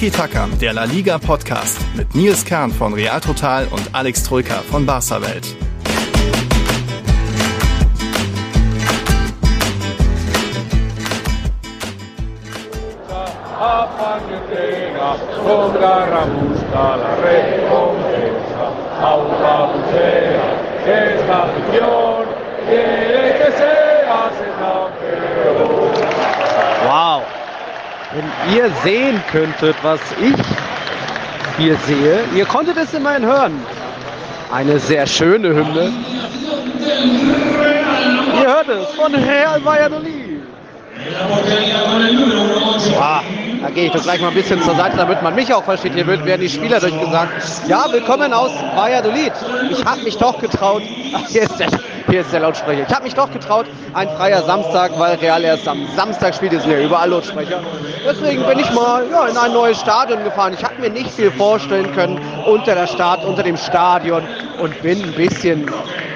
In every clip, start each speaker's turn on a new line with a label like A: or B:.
A: Tiki Taka, der La Liga Podcast mit Nils Kern von Real Total und Alex Troika von Barca Welt.
B: Wow. Wenn ihr sehen könntet, was ich hier sehe, ihr konntet es immerhin hören. Eine sehr schöne Hymne. Ihr hört es von Real Valladolid. Ah, da gehe ich doch gleich mal ein bisschen zur Seite, damit man mich auch versteht. Hier werden die Spieler durchgesagt. Ja, willkommen aus Valladolid. Ich habe mich doch getraut. Ach, hier ist der hier ist der Lautsprecher. Ich habe mich doch getraut, ein freier Samstag, weil Real erst am Samstag spielt, ist ja überall Lautsprecher. Deswegen bin ich mal ja, in ein neues Stadion gefahren. Ich habe mir nicht viel vorstellen können unter der Stadt, unter dem Stadion und bin ein bisschen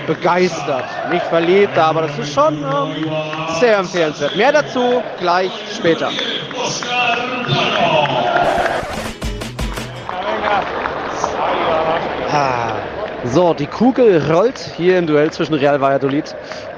B: begeistert. Nicht verliebt, aber das ist schon ähm, sehr empfehlenswert. Mehr dazu gleich später. Ah. So, die Kugel rollt hier im Duell zwischen Real Valladolid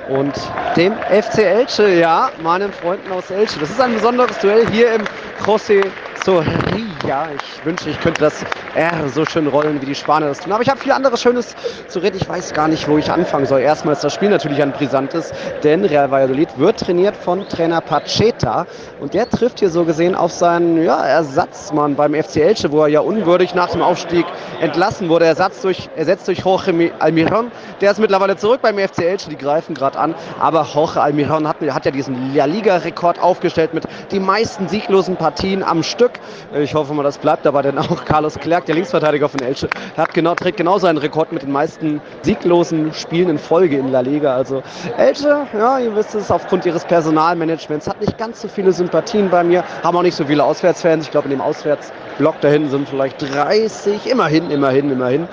B: und dem FC Elche. Ja, meinen Freunden aus Elche. Das ist ein besonderes Duell hier im José Zorrilla. Ich wünsche, ich könnte das R so schön rollen, wie die Spanier das tun. Aber ich habe viel anderes Schönes zu reden. Ich weiß gar nicht, wo ich anfangen soll. Erstmal ist das Spiel natürlich ein brisantes, denn Real Valladolid wird trainiert von Trainer Pacheta und der trifft hier so gesehen auf seinen ja, Ersatzmann beim FC Elche, wo er ja unwürdig nach dem Aufstieg entlassen wurde. Ersatz durch, ersetzt durch Jorge Almiron. Der ist mittlerweile zurück beim FC Elche. Die greifen gerade an. Aber Jorge Almiron hat, hat ja diesen La Liga-Rekord aufgestellt mit die meisten sieglosen Partien am Stück. Ich hoffe mal, das bleibt dabei, denn auch Carlos Clerc, der Linksverteidiger von Elche, hat genau, trägt genau seinen Rekord mit den meisten sieglosen Spielen in Folge in La Liga. Also Elche, ja, ihr wisst es, aufgrund ihres Personalmanagements hat nicht ganz so viele Sympathien bei mir, haben auch nicht so viele Auswärtsfans. Ich glaube, in dem Auswärtsblock da hinten sind vielleicht 30, immerhin, immerhin, immerhin.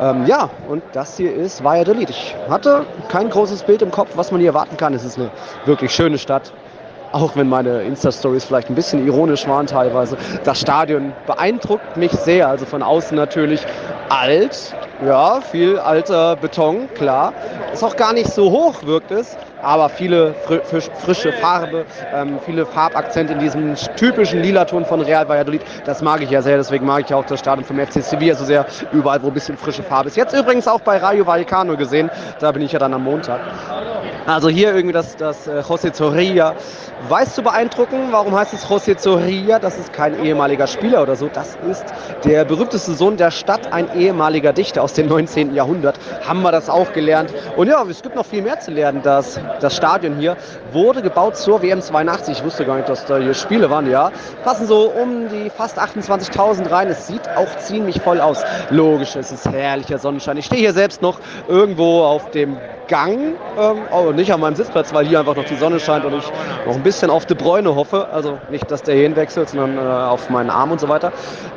B: Ähm, ja, und das hier ist Valladolid. Ich hatte kein großes Bild im Kopf, was man hier erwarten kann. Es ist eine wirklich schöne Stadt auch wenn meine Insta-Stories vielleicht ein bisschen ironisch waren teilweise. Das Stadion beeindruckt mich sehr, also von außen natürlich alt, ja, viel alter Beton, klar. Ist auch gar nicht so hoch, wirkt es, aber viele fr frische Farbe, ähm, viele Farbakzente in diesem typischen Lila-Ton von Real Valladolid. Das mag ich ja sehr, deswegen mag ich ja auch das Stadion vom FC Sevilla so sehr, überall, wo ein bisschen frische Farbe ist. Jetzt übrigens auch bei Rayo Vallecano gesehen, da bin ich ja dann am Montag. Also hier irgendwie das, das äh, José Zorrilla. Weißt du beeindrucken, warum heißt es José Zorrilla? Das ist kein ehemaliger Spieler oder so. Das ist der berühmteste Sohn der Stadt, ein ehemaliger Dichter aus dem 19. Jahrhundert. Haben wir das auch gelernt. Und ja, es gibt noch viel mehr zu lernen. Das, das Stadion hier wurde gebaut zur WM 82. Ich wusste gar nicht, dass da hier Spiele waren. Ja, passen so um die fast 28.000 rein. Es sieht auch ziemlich voll aus. Logisch, es ist herrlicher Sonnenschein. Ich stehe hier selbst noch irgendwo auf dem Gang, ähm, aber nicht an meinem Sitzplatz, weil hier einfach noch die Sonne scheint und ich noch ein bisschen auf De Bräune hoffe. Also nicht, dass der hier hinwechselt, sondern äh, auf meinen Arm und so weiter.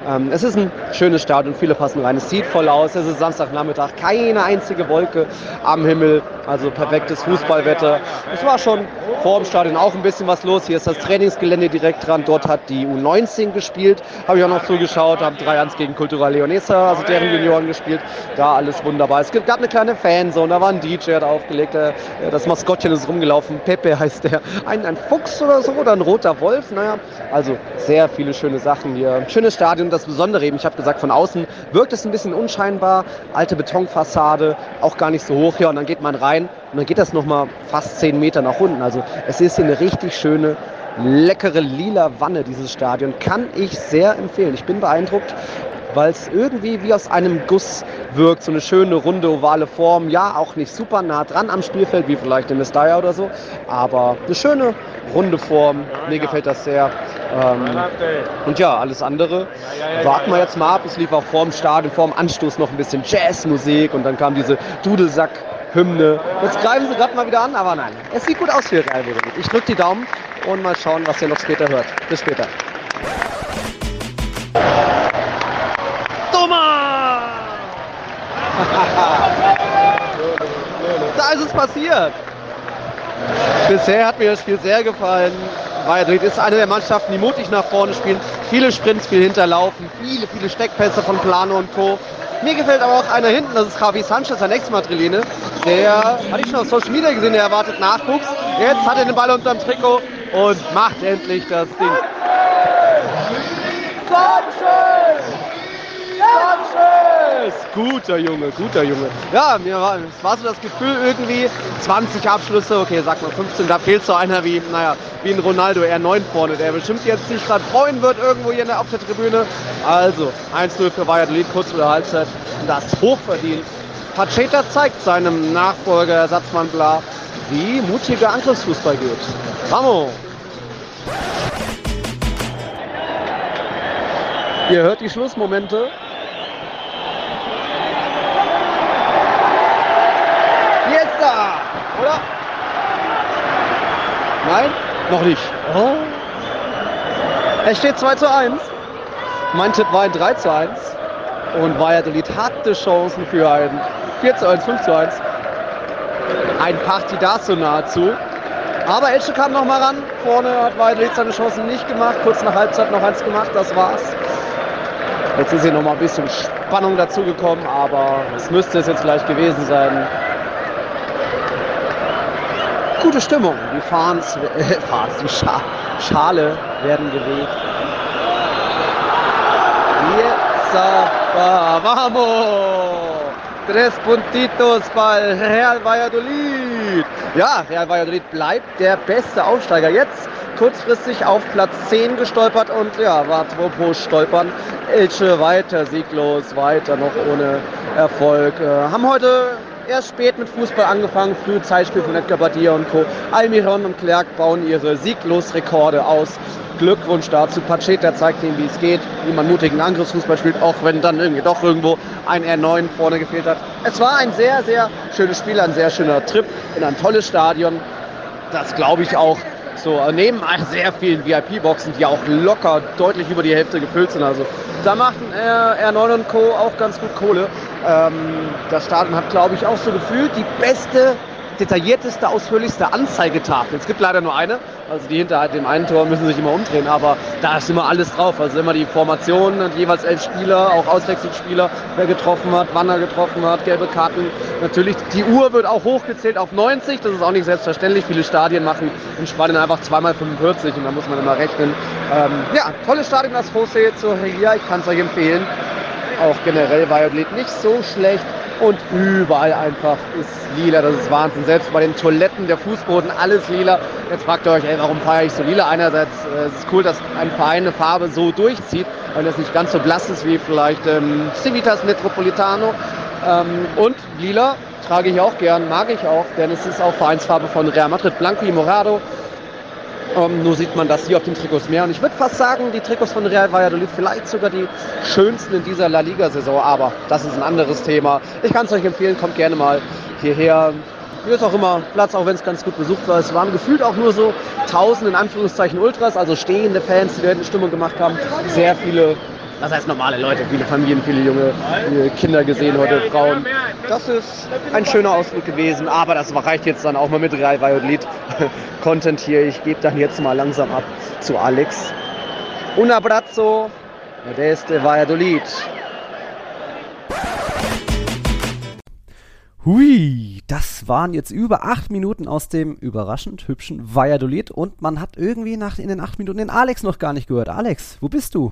B: Ähm, es ist ein schönes Stadion, viele passen rein. Es sieht voll aus. Es ist Samstagnachmittag, keine einzige Wolke am Himmel. Also perfektes Fußballwetter. Es war schon vor dem Stadion auch ein bisschen was los. Hier ist das Trainingsgelände direkt dran. Dort hat die U19 gespielt. Habe ich auch noch zugeschaut. Haben 3-1 gegen Cultural Leonesa, also deren Junioren gespielt. Da alles wunderbar. Es gab eine kleine Fanzone, da war ein DJ, hat aufgelegt. Äh, das Maskottchen ist rumgelaufen. Pepe heißt der. Ein, ein Fuchs oder so oder ein roter Wolf. Naja, also sehr viele schöne Sachen hier. Schönes Stadion. Das Besondere eben, ich habe gesagt, von außen wirkt es ein bisschen unscheinbar. Alte Betonfassade, auch gar nicht so hoch hier. Und dann geht man rein und dann geht das nochmal fast 10 Meter nach unten. Also es ist hier eine richtig schöne leckere lila Wanne, dieses Stadion. Kann ich sehr empfehlen. Ich bin beeindruckt weil es irgendwie wie aus einem Guss wirkt. So eine schöne, runde, ovale Form. Ja, auch nicht super nah dran am Spielfeld, wie vielleicht in Mestalla oder so. Aber eine schöne, runde Form. Mir gefällt das sehr. Ähm, und ja, alles andere warten wir jetzt mal ab. Es lief auch vorm Stadion, vorm Anstoß noch ein bisschen Jazzmusik und dann kam diese Dudelsack. Hymne. Jetzt greifen sie gerade mal wieder an, aber nein. Es sieht gut aus für Real Madrid. Ich drücke die Daumen und mal schauen, was ihr noch später hört. Bis später. Ist es passiert. Bisher hat mir das Spiel sehr gefallen. Valladolid ist eine der Mannschaften, die mutig nach vorne spielen. viele Sprints, viel Hinterlaufen, viele, viele Steckpässe von Plano und Co. Mir gefällt aber auch einer hinten, das ist Javi Sanchez, sein Ex-Madrilene. Der, hatte ich schon auf Social Media gesehen, der erwartet Nachwuchs. Jetzt hat er den Ball unterm Trikot und macht endlich das Ding. Sanchez! Sanchez! Guter Junge, guter Junge. Ja, mir war, es war so das Gefühl irgendwie, 20 Abschlüsse, okay, sag mal 15, da fehlt so einer wie, naja, wie ein Ronaldo, eher 9 vorne, der bestimmt jetzt sich gerade freuen wird irgendwo hier in der, auf der Tribüne. Also, 1-0 für Valladolid, kurz vor der Halbzeit. Das hochverdient. Pacheta zeigt seinem Nachfolger Ersatzmann Bla, wie mutiger Angriffsfußball geht. Vamos! Ihr hört die Schlussmomente. Jetzt da! Oder? Nein? Noch nicht. Oh. Es steht 2 zu 1. Mein Tipp war ein 3 zu 1. Und Valladolid hatte Chancen für ein 4 zu 1, 5 zu 1. Ein Partidazo nahezu. Aber Elche kam noch mal ran. Vorne hat Valladolid seine Chancen nicht gemacht. Kurz nach Halbzeit noch eins gemacht. Das war's. Jetzt ist hier noch mal ein bisschen Spannung dazugekommen, aber es müsste es jetzt vielleicht gewesen sein. Gute Stimmung. Die Fahns, äh, die Scha Schale werden bewegt. Jetzt vamos! Tres puntitos bei Real Valladolid. Ja, Real Valladolid bleibt der beste Aufsteiger. Jetzt kurzfristig auf Platz 10 gestolpert und ja, war apropos stolpern. Elche weiter sieglos, weiter noch ohne Erfolg. Äh, haben heute erst spät mit Fußball angefangen, früh Zeitspiel von Edgar Badia und Co. Almiron und Clerc bauen ihre Sieglos-Rekorde aus. Glückwunsch dazu. Pacheta zeigt ihnen, wie es geht, wie man mutigen Angriffsfußball spielt, auch wenn dann irgendwie doch irgendwo ein R9 vorne gefehlt hat. Es war ein sehr, sehr schönes Spiel, ein sehr schöner Trip in ein tolles Stadion. Das glaube ich auch so neben sehr vielen VIP-Boxen, die auch locker deutlich über die Hälfte gefüllt sind. Also da machten R9 und Co. auch ganz gut Kohle. Ähm, das Stadion hat, glaube ich, auch so gefühlt die beste detaillierteste, ausführlichste Anzeigetafel. Es gibt leider nur eine, also die hinter dem einen Tor müssen sich immer umdrehen, aber da ist immer alles drauf. Also immer die Formation, jeweils elf Spieler, auch Auswechselspieler, wer getroffen hat, wann er getroffen hat, gelbe Karten. Natürlich, die Uhr wird auch hochgezählt auf 90, das ist auch nicht selbstverständlich. Viele Stadien machen in Spanien einfach zweimal 45 und da muss man immer rechnen. Ähm, ja, tolles Stadion, das José Zorrilla, ich kann es euch empfehlen. Auch generell Valladolid nicht so schlecht und überall einfach ist lila, das ist Wahnsinn. Selbst bei den Toiletten, der Fußboden, alles lila. Jetzt fragt ihr euch, ey, warum feiere ich so lila? Einerseits äh, es ist cool, dass ein Verein eine Farbe so durchzieht, weil das nicht ganz so blass ist wie vielleicht ähm, Civitas Metropolitano. Ähm, und lila trage ich auch gern, mag ich auch, denn es ist auch Vereinsfarbe von Real Madrid, Blanco y Morado. Ähm, nur sieht man das hier auf den Trikots mehr. Und ich würde fast sagen, die Trikots von Real Valladolid vielleicht sogar die schönsten in dieser La Liga-Saison. Aber das ist ein anderes Thema. Ich kann es euch empfehlen, kommt gerne mal hierher. Hier ist auch immer Platz, auch wenn es ganz gut besucht war. Es waren gefühlt auch nur so tausend in Anführungszeichen Ultras, also stehende Fans, die da Stimmung gemacht haben. Sehr viele das heißt normale Leute, viele Familien, viele junge Kinder gesehen heute, Frauen. Das ist ein schöner Ausflug gewesen, aber das reicht jetzt dann auch mal mit Real Valladolid Content hier. Ich gebe dann jetzt mal langsam ab zu Alex. Un abrazo desde Valladolid.
C: Hui, das waren jetzt über acht Minuten aus dem überraschend hübschen Valladolid und man hat irgendwie nach in den acht Minuten den Alex noch gar nicht gehört. Alex, wo bist du?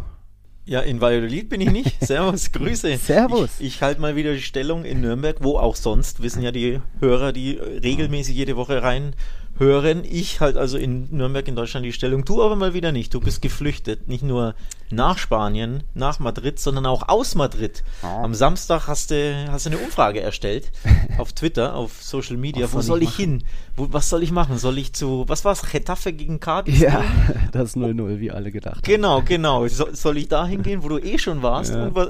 D: Ja, in Valladolid bin ich nicht. Servus, Grüße.
C: Servus.
D: Ich, ich halte mal wieder die Stellung in Nürnberg, wo auch sonst, wissen ja die Hörer, die regelmäßig jede Woche rein hören. Ich halt also in Nürnberg in Deutschland die Stellung. Du aber mal wieder nicht. Du bist geflüchtet. Nicht nur nach Spanien, nach Madrid, sondern auch aus Madrid. Oh. Am Samstag hast du, hast du eine Umfrage erstellt auf Twitter, auf Social Media. Was Wo soll ich, ich hin? Wo, was soll ich machen? Soll ich zu, was war es, Getafe gegen Cadiz?
C: Ja, das 0-0, wie alle gedacht
D: haben. Genau, genau. So, soll ich da hingehen, wo du eh schon warst? Ja. Und was,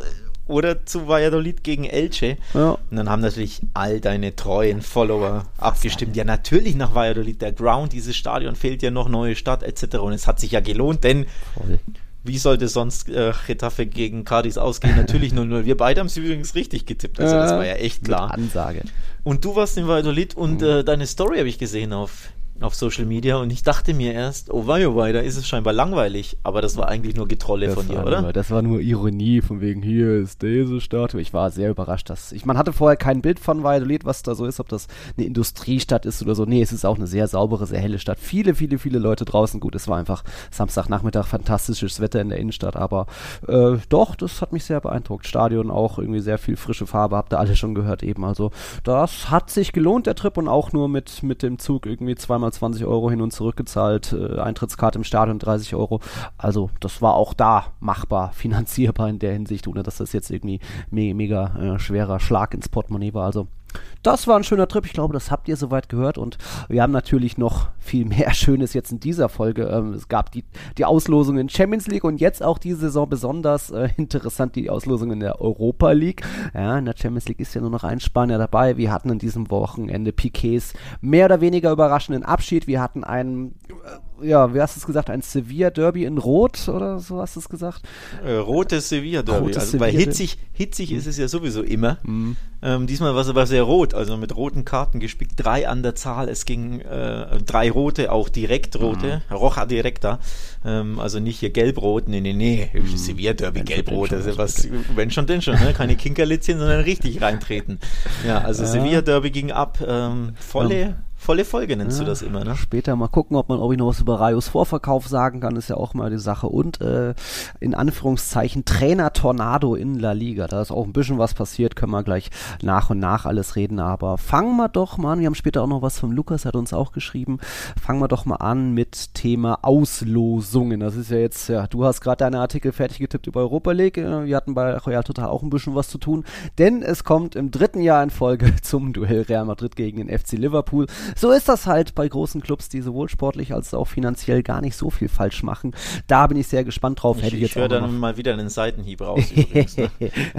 D: oder zu Valladolid gegen Elche. Ja. Und dann haben natürlich all deine treuen Follower abgestimmt. Ja, natürlich nach Valladolid. Der Ground, dieses Stadion fehlt ja noch, neue Stadt etc. Und es hat sich ja gelohnt, denn Voll. wie sollte sonst äh, Getafe gegen Cadiz ausgehen? Natürlich 0-0. Wir beide haben es übrigens richtig getippt. Also das war ja echt klar.
C: Ansage.
D: Und du warst in Valladolid und mhm. äh, deine Story habe ich gesehen auf auf Social Media und ich dachte mir erst, oh wei, oh wei, da ist es scheinbar langweilig, aber das war eigentlich nur Getrolle
C: Das
D: von dir, oder?
C: Nur, das war nur Ironie, von wegen, hier ist diese Statue. Ich war sehr überrascht, dass ich, man hatte vorher kein Bild von Valladolid, was da so ist, ob das eine Industriestadt ist oder so. Nee, es ist auch eine sehr saubere, sehr helle Stadt. Viele, viele, viele Leute draußen. Gut, es war einfach Samstagnachmittag fantastisches Wetter in der Innenstadt, aber äh, doch, das hat mich sehr beeindruckt. Stadion auch irgendwie sehr viel frische Farbe, habt ihr alle schon gehört eben. Also das hat sich gelohnt, der Trip und auch nur mit, mit dem Zug irgendwie zweimal 20 Euro hin und zurück gezahlt. Äh, Eintrittskarte im Stadion 30 Euro. Also das war auch da machbar, finanzierbar in der Hinsicht, ohne dass das jetzt irgendwie me mega äh, schwerer Schlag ins Portemonnaie war. Also das war ein schöner Trip. Ich glaube, das habt ihr soweit gehört. Und wir haben natürlich noch viel mehr Schönes jetzt in dieser Folge. Ähm, es gab die, die Auslosung in Champions League und jetzt auch diese Saison besonders äh, interessant die Auslosung in der Europa League. Ja, in der Champions League ist ja nur noch ein Spanier dabei. Wir hatten an diesem Wochenende Piquets mehr oder weniger überraschenden Abschied. Wir hatten einen, äh, ja, wie hast du es gesagt, ein Sevilla Derby in Rot oder so hast du es gesagt?
D: Äh, rotes Sevilla Derby.
C: Rotes
D: Also, weil
C: Sevilla
D: hitzig, hitzig ist es ja sowieso immer. Ähm, diesmal war es aber sehr rot, also mit roten Karten gespickt. Drei an der Zahl. Es ging äh, drei rote, auch direkt rote. Roja directa. Ähm, also nicht hier gelb-rot. Nee, nee, nee. Sevilla Derby
C: Wenn schon,
D: gelb-rot. Also was, wenn schon, denn schon. Ne? Keine Kinkerlitzchen, sondern richtig reintreten. Ja, also
C: Ja.
D: Sevilla Derby ging ab. Ähm, volle,
C: Ja.
D: Volle Folge nennst du
C: Ja,
D: das immer, ne?
C: Später mal gucken, ob man, ob ich noch was über Rayos Vorverkauf sagen kann, ist ja auch mal die Sache. Und äh, in Anführungszeichen Trainer Tornado in La Liga. Da ist auch ein bisschen was passiert, können wir gleich nach und nach alles reden. Aber fangen wir doch mal an. Wir haben später auch noch was von Lukas, hat uns auch geschrieben. Fangen wir doch mal an mit Thema Auslosungen. Das ist ja jetzt, ja, du hast gerade deine Artikel fertig getippt über Europa League. Äh, Wir hatten bei Royal Total auch ein bisschen was zu tun, denn es kommt im dritten Jahr in Folge zum Duell Real Madrid gegen den FC Liverpool. So ist das halt bei großen Clubs, die sowohl sportlich als auch finanziell gar nicht so viel falsch machen. Da bin ich sehr gespannt drauf.
D: Ich,
C: Hätte ich
D: ich höre dann mal wieder einen Seitenhieb raus. übrigens, ne?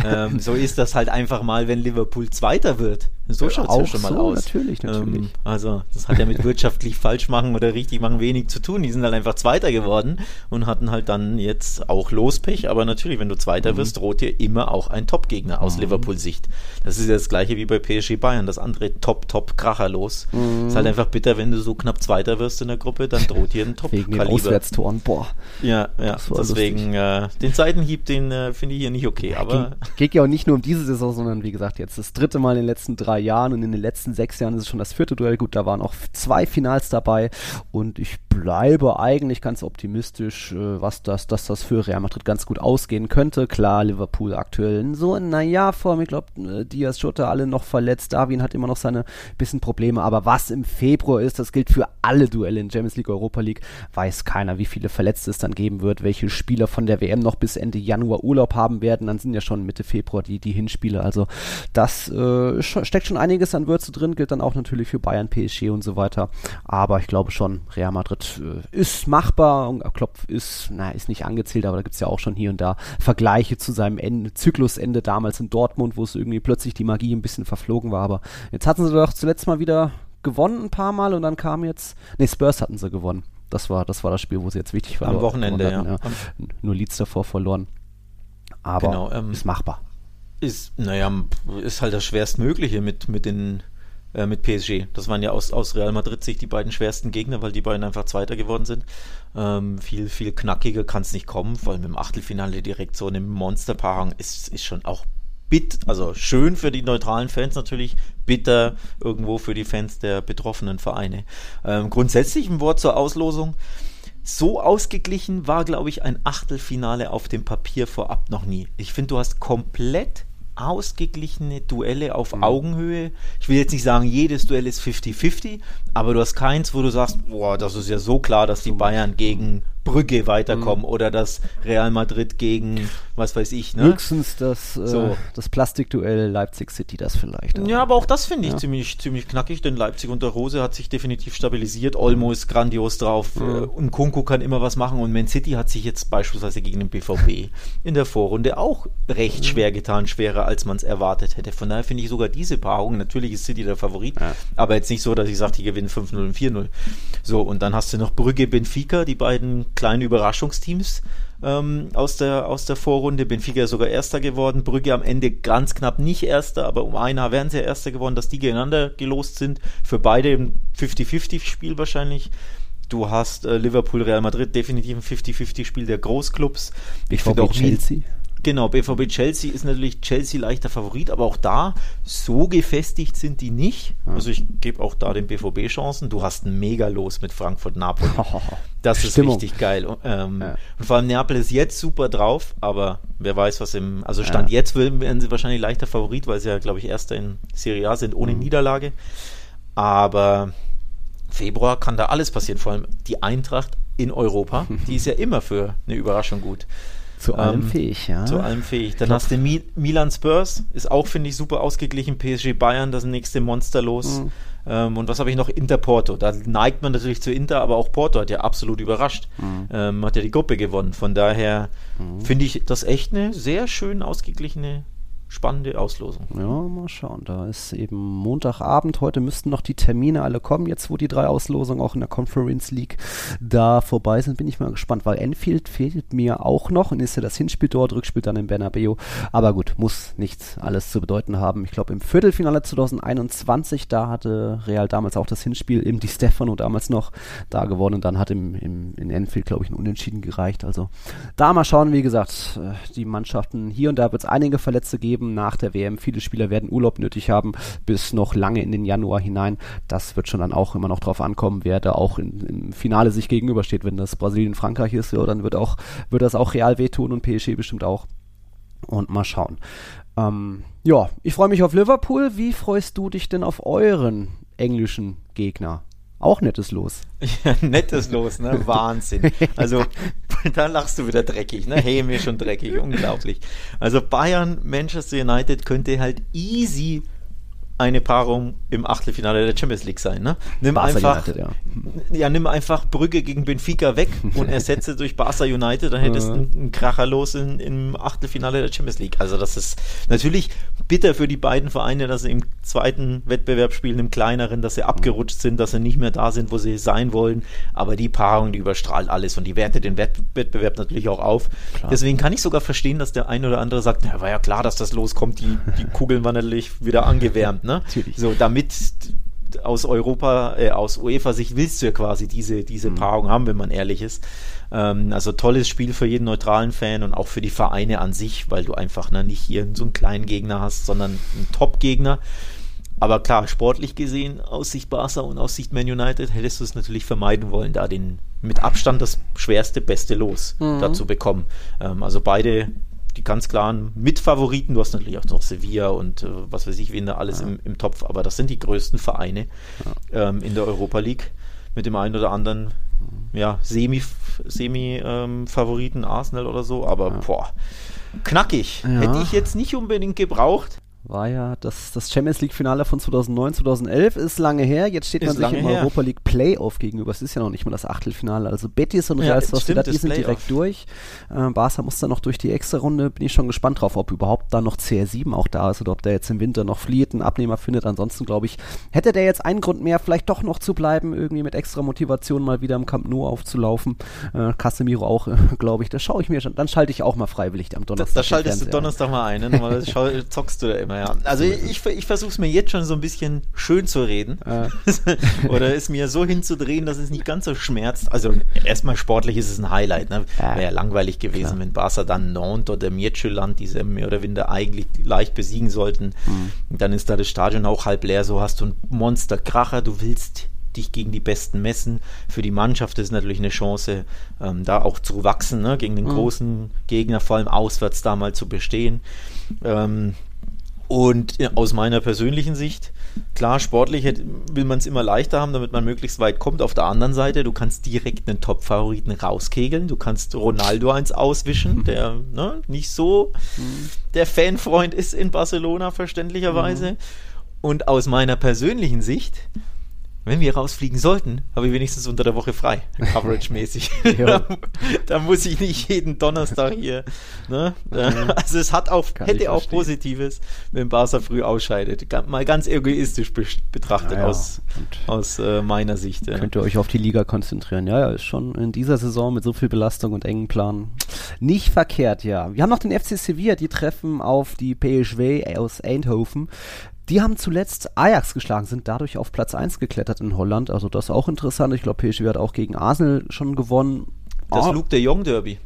D: ähm, so ist das halt einfach mal, wenn Liverpool Zweiter wird. So schaut es ja schon mal
C: so,
D: aus.
C: natürlich, natürlich.
D: Ähm, also, das hat ja mit wirtschaftlich falsch machen oder richtig machen wenig zu tun. Die sind halt einfach Zweiter geworden und hatten halt dann jetzt auch Lospech. Aber natürlich, wenn du
C: Mhm.
D: Zweiter wirst, droht dir immer auch ein Top-Gegner aus Liverpool-Sicht. Das ist ja das gleiche wie bei PSG Bayern. Das andere Top-Top-Kracher los.
C: Mhm.
D: Ist halt einfach bitter, wenn du so knapp Zweiter wirst in der Gruppe, dann droht dir ein
C: Wegen
D: Top-Kaliber.
C: Auswärtstoren. Boah.
D: Ja, ja, deswegen äh, den Seitenhieb, den äh, finde ich hier nicht okay. Aber
C: ging, geht ja auch nicht nur um diese Saison, sondern wie gesagt, jetzt das dritte Mal in den letzten drei Jahren und in den letzten sechs Jahren ist es schon das vierte Duell. Gut, da waren auch zwei Finals dabei und ich bleibe eigentlich ganz optimistisch, äh, was das, dass das für Real Madrid ganz gut ausgehen könnte. Klar, Liverpool aktuell in so in einer Jahrform. Ich glaube, äh, Diaz, Jota alle noch verletzt. Darwin hat immer noch seine bisschen Probleme. Aber was im Februar ist, das gilt für alle Duelle in Champions League, Europa League, weiß keiner, wie viele Verletzte es dann geben wird, welche Spieler von der WM noch bis Ende Januar Urlaub haben werden. Dann sind ja schon Mitte Februar die, die Hinspiele. Also das äh, steckt schon einiges an Würze drin, gilt dann auch natürlich für Bayern, PSG und so weiter. Aber ich glaube schon, Real Madrid äh, ist machbar. Und Klopp ist, na, ist nicht angezählt, aber da gibt es ja auch schon hier und da Vergleiche zu seinem Ende, Zyklusende damals in Dortmund, wo es irgendwie plötzlich die Magie ein bisschen verflogen war. Aber jetzt hatten sie doch zuletzt mal wieder gewonnen ein paar Mal und dann kam jetzt, nee, Spurs hatten sie gewonnen. Das war, das war das Spiel, wo sie jetzt wichtig war.
D: Am Wochenende,
C: gewonnen
D: ja.
C: hatten, Nur Leeds davor verloren. Aber
D: Genau, ähm,
C: ist machbar.
D: Ist, naja, ist halt das schwerstmögliche mit, mit den äh, mit PSG. Das waren ja aus, aus Real Madrid sich die beiden schwersten Gegner, weil die beiden einfach Zweiter geworden sind. Ähm, viel, viel knackiger kann es nicht kommen, vor allem im Achtelfinale direkt so eine Monsterpaarung ist, ist schon auch bit, also schön für die neutralen Fans natürlich, bitter irgendwo für die Fans der betroffenen Vereine. Ähm, grundsätzlich ein Wort zur Auslosung. So ausgeglichen war, glaube ich, ein Achtelfinale auf dem Papier vorab noch nie. Ich finde, du hast komplett ausgeglichene Duelle auf Augenhöhe. Ich will jetzt nicht sagen, jedes Duell ist 50-50, aber du hast keins, wo du sagst, boah, das ist ja so klar, dass die Bayern gegen Brügge weiterkommen oder dass Real Madrid gegen, was weiß ich, ne?
C: Höchstens das, äh,
D: So.
C: das Plastikduell Leipzig City, das vielleicht.
D: Ja, aber auch das finde ich
C: Ja.
D: ziemlich, ziemlich knackig, denn Leipzig unter Rose hat sich definitiv stabilisiert. Olmo ist grandios drauf äh, und Kunku kann immer was machen und Man City hat sich jetzt beispielsweise gegen den BVB in der Vorrunde auch recht schwer getan, schwerer als man es erwartet hätte. Von daher finde ich sogar diese Paarung, natürlich ist City der Favorit, aber jetzt nicht so, dass ich sage, die gewinnen 5-0 und 4-0. So, und dann hast du noch Brügge, Benfica, die beiden kleinen Überraschungsteams ähm, aus, der, aus der Vorrunde. Benfica ist sogar Erster geworden. Brügge am Ende ganz knapp nicht Erster, aber um ein Haar wären sie ja Erster geworden, dass die gegeneinander gelost sind. Für beide ein 50-50-Spiel wahrscheinlich. Du hast äh, Liverpool, Real Madrid, definitiv ein 50-50-Spiel der Großclubs.
C: Ich finde auch Chelsea.
D: Genau, BVB Chelsea ist natürlich Chelsea leichter Favorit, aber auch da so gefestigt sind die nicht. Also ich gebe auch da den BVB Chancen. Du hast ein mega Los mit Frankfurt Napoli. Das ist Stimmung. richtig geil. Ähm, ja. Und vor allem Neapel ist jetzt super drauf, aber wer weiß, was im, also Stand ja. jetzt werden sie wahrscheinlich leichter Favorit, weil sie ja, glaube ich, Erster in Serie A sind ohne mhm. Niederlage. Aber Februar kann da alles passieren, vor allem die Eintracht in Europa, die ist ja immer für eine Überraschung gut.
C: Zu allem ähm, fähig, ja.
D: Zu allem fähig. Dann hast du Mi Milan Spurs, ist auch, finde ich, super ausgeglichen. PSG Bayern, das nächste Monster los. Mhm. Ähm, und was habe ich noch? Inter Porto. Da neigt man natürlich zu Inter, aber auch Porto hat ja absolut überrascht. Mhm. Ähm, hat ja die Gruppe gewonnen. Von daher mhm. finde ich das echt eine sehr schön ausgeglichene spannende Auslosung.
C: Ja, mal schauen. Da ist eben Montagabend. Heute müssten noch die Termine alle kommen. Jetzt, wo die drei Auslosungen auch in der Conference League da vorbei sind, bin ich mal gespannt, weil Enfield fehlt mir auch noch und ist ja das Hinspiel dort, Rückspiel dann in Bernabeu. Aber gut, muss nichts alles zu bedeuten haben. Ich glaube, im Viertelfinale 2021, da hatte Real damals auch das Hinspiel im Di Stefano damals noch da gewonnen und dann hat im, im, in Enfield, glaube ich, ein Unentschieden gereicht. Also da mal schauen, wie gesagt, äh, die Mannschaften hier und da wird es einige Verletzte geben geben nach der WM. Viele Spieler werden Urlaub nötig haben bis noch lange in den Januar hinein. Das wird schon dann auch immer noch drauf ankommen, wer da auch in, im Finale sich gegenübersteht. Wenn das Brasilien-Frankreich ist, ja, dann wird auch, wird das auch real wehtun und PSG bestimmt auch. Und mal schauen. Ähm, ja, ich freue mich auf Liverpool. Wie freust du dich denn auf euren englischen Gegner? Auch nettes Los.
D: Ja, nettes Los, ne? Wahnsinn. Also, da lachst du wieder dreckig, ne? Hey, mir schon dreckig, unglaublich. Also Bayern, Manchester United könnte halt easy eine Paarung im Achtelfinale der Champions League sein. Ne? Nimm Barca einfach, United, ja. ja. nimm einfach Brügge gegen Benfica weg und ersetze durch Barca United, dann hättest du einen, einen Kracher los in, im Achtelfinale der Champions League. Also das ist natürlich bitter für die beiden Vereine, dass sie im zweiten Wettbewerb spielen, im kleineren, dass sie abgerutscht sind, dass sie nicht mehr da sind, wo sie sein wollen. Aber die Paarung, die überstrahlt alles und die wertet den Wett Wettbewerb natürlich auch auf. Klar. Deswegen kann ich sogar verstehen, dass der eine oder andere sagt, na, war ja klar, dass das loskommt, die, die Kugeln waren natürlich wieder angewärmt. Ne? Ne? Natürlich. So, damit aus Europa, äh, aus UEFA-Sicht willst du ja quasi diese, diese mhm. Paarung haben, wenn man ehrlich ist. Ähm, also tolles Spiel für jeden neutralen Fan und auch für die Vereine an sich, weil du einfach ne, nicht hier so einen kleinen Gegner hast, sondern einen Top-Gegner. Aber klar, sportlich gesehen, aus Sicht Barca und aus Sicht Man United, hättest du es natürlich vermeiden wollen, da den mit Abstand das schwerste, beste Los mhm. dazu bekommen. Ähm, also beide die ganz klaren Mitfavoriten. Du hast natürlich auch noch Sevilla und äh, was weiß ich, wen da alles ja. im, im Topf, aber das sind die größten Vereine ja. ähm, in der Europa League mit dem einen oder anderen ja, Semi-Favoriten, Semi, ähm, Arsenal oder so, aber ja. boah, knackig. Hätte ich jetzt nicht unbedingt gebraucht
C: war ja das, das Champions League-Finale von 2009, 2011, ist lange her. Jetzt steht ist man sich im her. Europa League Playoff gegenüber. Es ist ja noch nicht mal das Achtelfinale. Also Betis und Real ja, Sociedad, die sind direkt durch. Äh, Barca muss dann noch durch die extra Runde. Bin ich schon gespannt drauf, ob überhaupt da noch CR7 auch da ist oder ob der jetzt im Winter noch flieht, einen Abnehmer findet. Ansonsten glaube ich, hätte der jetzt einen Grund mehr, vielleicht doch noch zu bleiben, irgendwie mit extra Motivation mal wieder im Camp Nou aufzulaufen. Äh, Casemiro auch, äh, glaube ich. Das schaue ich mir schon. Dann schalte ich auch mal freiwillig am Donnerstag.
D: Da, da schaltest du Donnerstag mal ein, ne? Normalerweise zockst du da immer ja. Also ich, ich versuche es mir jetzt schon so ein bisschen schön zu reden. Ah. Oder es mir so hinzudrehen, dass es nicht ganz so schmerzt. Also erstmal sportlich ist es ein Highlight. Ne? Wäre ja langweilig gewesen, Klar. wenn Barca dann Nantes oder Midtjylland, diese mehr oder weniger eigentlich leicht besiegen sollten. Mhm. Dann ist da das Stadion auch halb leer. So hast du einen Monsterkracher. Du willst dich gegen die Besten messen. Für die Mannschaft ist es natürlich eine Chance, ähm, da auch zu wachsen, ne? gegen den mhm. großen Gegner, vor allem auswärts da mal zu bestehen. Ähm, und aus meiner persönlichen Sicht, klar, sportlich will man es immer leichter haben, damit man möglichst weit kommt. Auf der anderen Seite, du kannst direkt einen Top-Favoriten rauskegeln. Du kannst Ronaldo eins auswischen, mhm. der ne, nicht so mhm. der Fanfreund ist in Barcelona, verständlicherweise. Mhm. Und aus meiner persönlichen Sicht wenn wir rausfliegen sollten, habe ich wenigstens unter der Woche frei, coverage-mäßig. da, da, muss ich nicht jeden Donnerstag hier. Ne? Also es hat auch, hätte auch Positives, wenn Barca früh ausscheidet. Mal ganz egoistisch betrachtet ja, aus, aus äh, meiner Sicht.
C: Könnt ihr euch auf die Liga konzentrieren. Ja, ja, ist schon in dieser Saison mit so viel Belastung und engen Plan Nicht verkehrt, ja. Wir haben noch den FC Sevilla, die treffen auf die PSV aus Eindhoven. Die haben zuletzt Ajax geschlagen, sind dadurch auf Platz 1 geklettert in Holland. Also das ist auch interessant. Ich glaube, PSV hat auch gegen Arsenal schon gewonnen.
D: Das
C: Ah,
D: Luke de Jong Derby.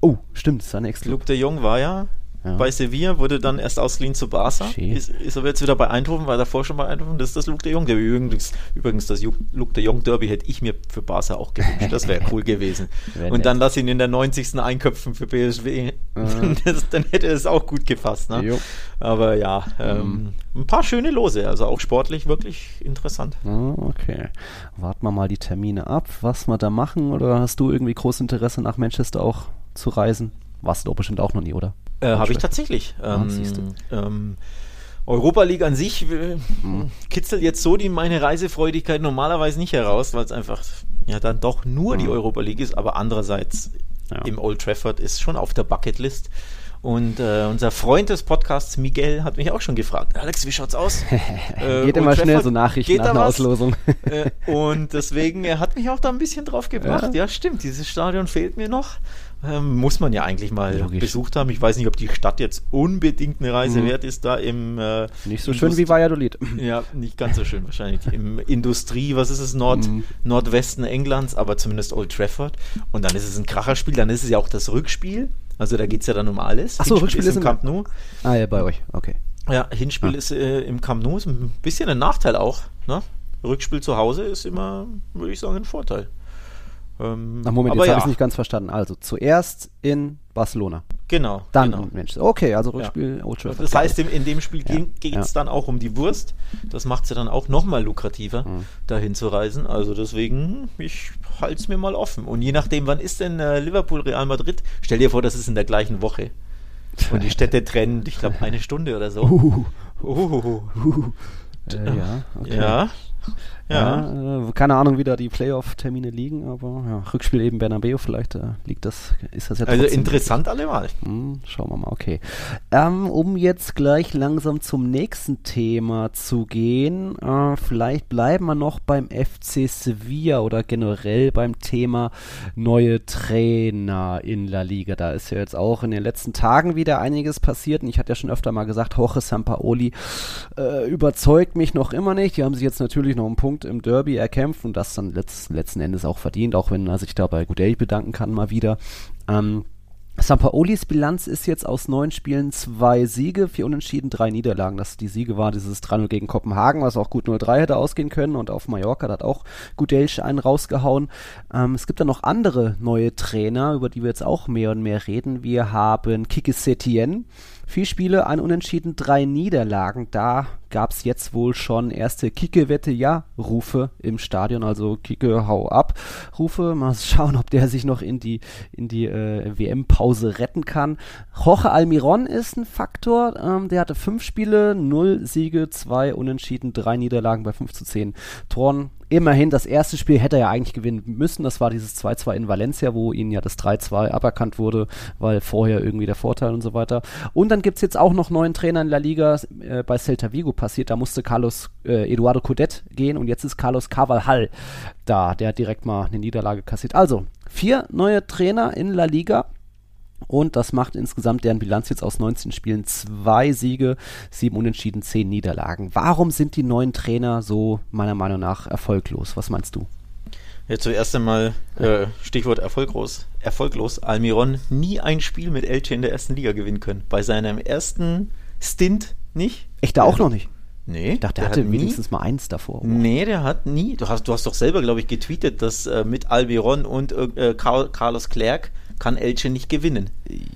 C: oh, stimmt, das ist ein.
D: Luke de Jong war ja,
C: Ja.
D: bei Sevilla, wurde dann erst ausgeliehen zu Barca. Ist, ist aber jetzt wieder bei Eindhoven, war davor schon bei Eindhoven. Das ist das Luke de Jong. Übrigens, übrigens das Luke de Jong Derby hätte ich mir für Barca auch gewünscht. Das wäre cool gewesen.
C: Wär
D: Und dann lass ihn in der 90. einköpfen für BSW. Das, dann hätte es auch gut gepasst. Ne?
C: Mhm.
D: Aber ja, ähm, ein paar schöne Lose. Also auch sportlich wirklich interessant.
C: Ah, okay. Warten wir mal die Termine ab, was wir da machen. Oder hast du irgendwie großes Interesse nach Manchester auch zu reisen? Warst du doch bestimmt auch noch nie, oder?
D: Äh, Habe ich tatsächlich.
C: Ah,
D: Ähm, ähm, Europa League an sich äh,
C: Hm.
D: kitzelt jetzt so die meine Reisefreudigkeit normalerweise nicht heraus, weil es einfach ja dann doch nur die Europa League ist, aber andererseits
C: Hm. Ja.
D: im Old Trafford ist schon auf der Bucketlist. Und äh, unser Freund des Podcasts, Miguel, hat mich auch schon gefragt, Alex, wie schaut's aus? Äh,
C: Geht immer schnell so Nachrichten nach einer? Auslosung.
D: Äh, und deswegen, er hat mich auch da ein bisschen drauf gebracht.
C: Ja.
D: Ja, stimmt, dieses Stadion fehlt mir noch. Ähm, muss man ja eigentlich mal
C: Logisch.
D: besucht haben. Ich weiß nicht, ob die Stadt jetzt unbedingt eine Reise
C: Mhm.
D: wert ist, da im äh,
C: Nicht so
D: Indust-
C: schön wie Valladolid.
D: Ja, nicht ganz so schön wahrscheinlich. Im Industrie, was ist es, Nord,
C: Mhm.
D: Nordwesten Englands, aber zumindest Old Trafford. Und dann ist es ein Kracherspiel, dann ist es ja auch das Rückspiel. Also da geht es ja dann um alles.
C: Ach so, Rückspiel ist
D: im Camp Nou.
C: Ah, ja, bei euch. Okay.
D: Ja, Hinspiel
C: Ah.
D: ist äh, im Camp Nou, ist ein bisschen ein Nachteil auch. Ne? Rückspiel zu Hause ist immer, würde ich sagen, ein Vorteil. Ähm,
C: Ach, Moment, jetzt
D: ja,
C: habe ich es nicht ganz verstanden. Also zuerst in Barcelona,
D: Genau.
C: dann
D: genau.
C: Manchester. Okay, also Rückspiel Old Trafford.
D: Das heißt, in, in dem Spiel
C: Ja,
D: geht es
C: ja.
D: dann auch um die Wurst. Das macht es ja dann auch nochmal lukrativer,
C: Mhm.
D: dahin zu reisen. Also deswegen, ich halte es mir mal offen. Und je nachdem, wann ist denn äh, Liverpool, Real Madrid? Stell dir vor, das ist in der gleichen Woche. Und die Städte trennen, ich glaube, eine Stunde oder so.
C: Uh,
D: Oh.
C: uh, äh, ja, okay.
D: Ja. Ja.
C: Äh, keine Ahnung, wie da die Playoff-Termine liegen, aber ja, Rückspiel eben Bernabeu, vielleicht äh, liegt das, ist das ja
D: Also interessant allemal.
C: Hm, schauen wir mal, okay. Ähm, um jetzt gleich langsam zum nächsten Thema zu gehen, äh, vielleicht bleiben wir noch beim FC Sevilla oder generell beim Thema neue Trainer in La Liga. Da ist ja jetzt auch in den letzten Tagen wieder einiges passiert und ich hatte ja schon öfter mal gesagt, Jorge Sampaoli äh, überzeugt mich noch immer nicht. Die haben sich jetzt natürlich noch einen Punkt im Derby erkämpft und das dann letzt, letzten Endes auch verdient, auch wenn er sich da bei Gudel bedanken kann mal wieder. Ähm, Sampaolis Bilanz ist jetzt aus neun Spielen zwei Siege, vier Unentschieden, drei Niederlagen. Das die Siege war dieses 3-0 gegen Kopenhagen, was auch gut 0-3 hätte ausgehen können. Und auf Mallorca hat auch Gudelsch einen rausgehauen. Ähm, es gibt dann noch andere neue Trainer, über die wir jetzt auch mehr und mehr reden. Wir haben Kike Setien. Vier Spiele, ein Unentschieden, drei Niederlagen. Da gab es jetzt wohl schon erste Kike-Wette-Ja-Rufe im Stadion. Also Kike, hau ab. Rufe. Mal schauen, ob der sich noch in die, in die äh, WM-Pause retten kann. Jorge Almiron ist ein Faktor. Ähm, der hatte fünf Spiele, null Siege, zwei Unentschieden, drei Niederlagen bei 5 zu 10 Toren. Immerhin, das erste Spiel hätte er ja eigentlich gewinnen müssen. Das war dieses 2-2 in Valencia, wo ihnen ja das 3-2 aberkannt wurde, weil vorher irgendwie der Vorteil und so weiter. Und dann gibt's jetzt auch noch neuen Trainer in La Liga äh, bei Celta Vigo passiert. Da musste Carlos äh, Eduardo Codet gehen und jetzt ist Carlos Carvalhal da. Der hat direkt mal eine Niederlage kassiert. Also, vier neue Trainer in La Liga. Und das macht insgesamt deren Bilanz jetzt aus 19 Spielen zwei Siege, sieben Unentschieden, zehn Niederlagen. Warum sind die neuen Trainer so meiner Meinung nach erfolglos? Was meinst du?
D: Ja, zuerst einmal äh, Stichwort erfolglos. Erfolglos. Almiron nie ein Spiel mit Elche in der ersten Liga gewinnen können. Bei seinem ersten Stint nicht.
C: Echt da auch noch nicht?
D: Nee.
C: Ich dachte,
D: der
C: er hatte
D: hat nie-
C: wenigstens mal eins davor.
D: Nee, der hat nie. Du hast, du hast doch selber, glaube ich, getweetet, dass äh, mit Almiron und äh, Carl, Carlos Clerc kann Elche nicht gewinnen.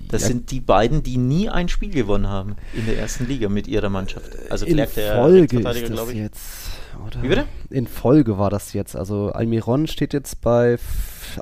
D: Das
C: Ja.
D: sind die beiden, die nie ein Spiel gewonnen haben in der ersten Liga mit ihrer Mannschaft. Also
C: In
D: Clerc, der
C: Folge ist das
D: glaube ich.
C: jetzt. Oder?
D: Wie bitte?
C: In Folge war das jetzt. Also Almiron steht jetzt bei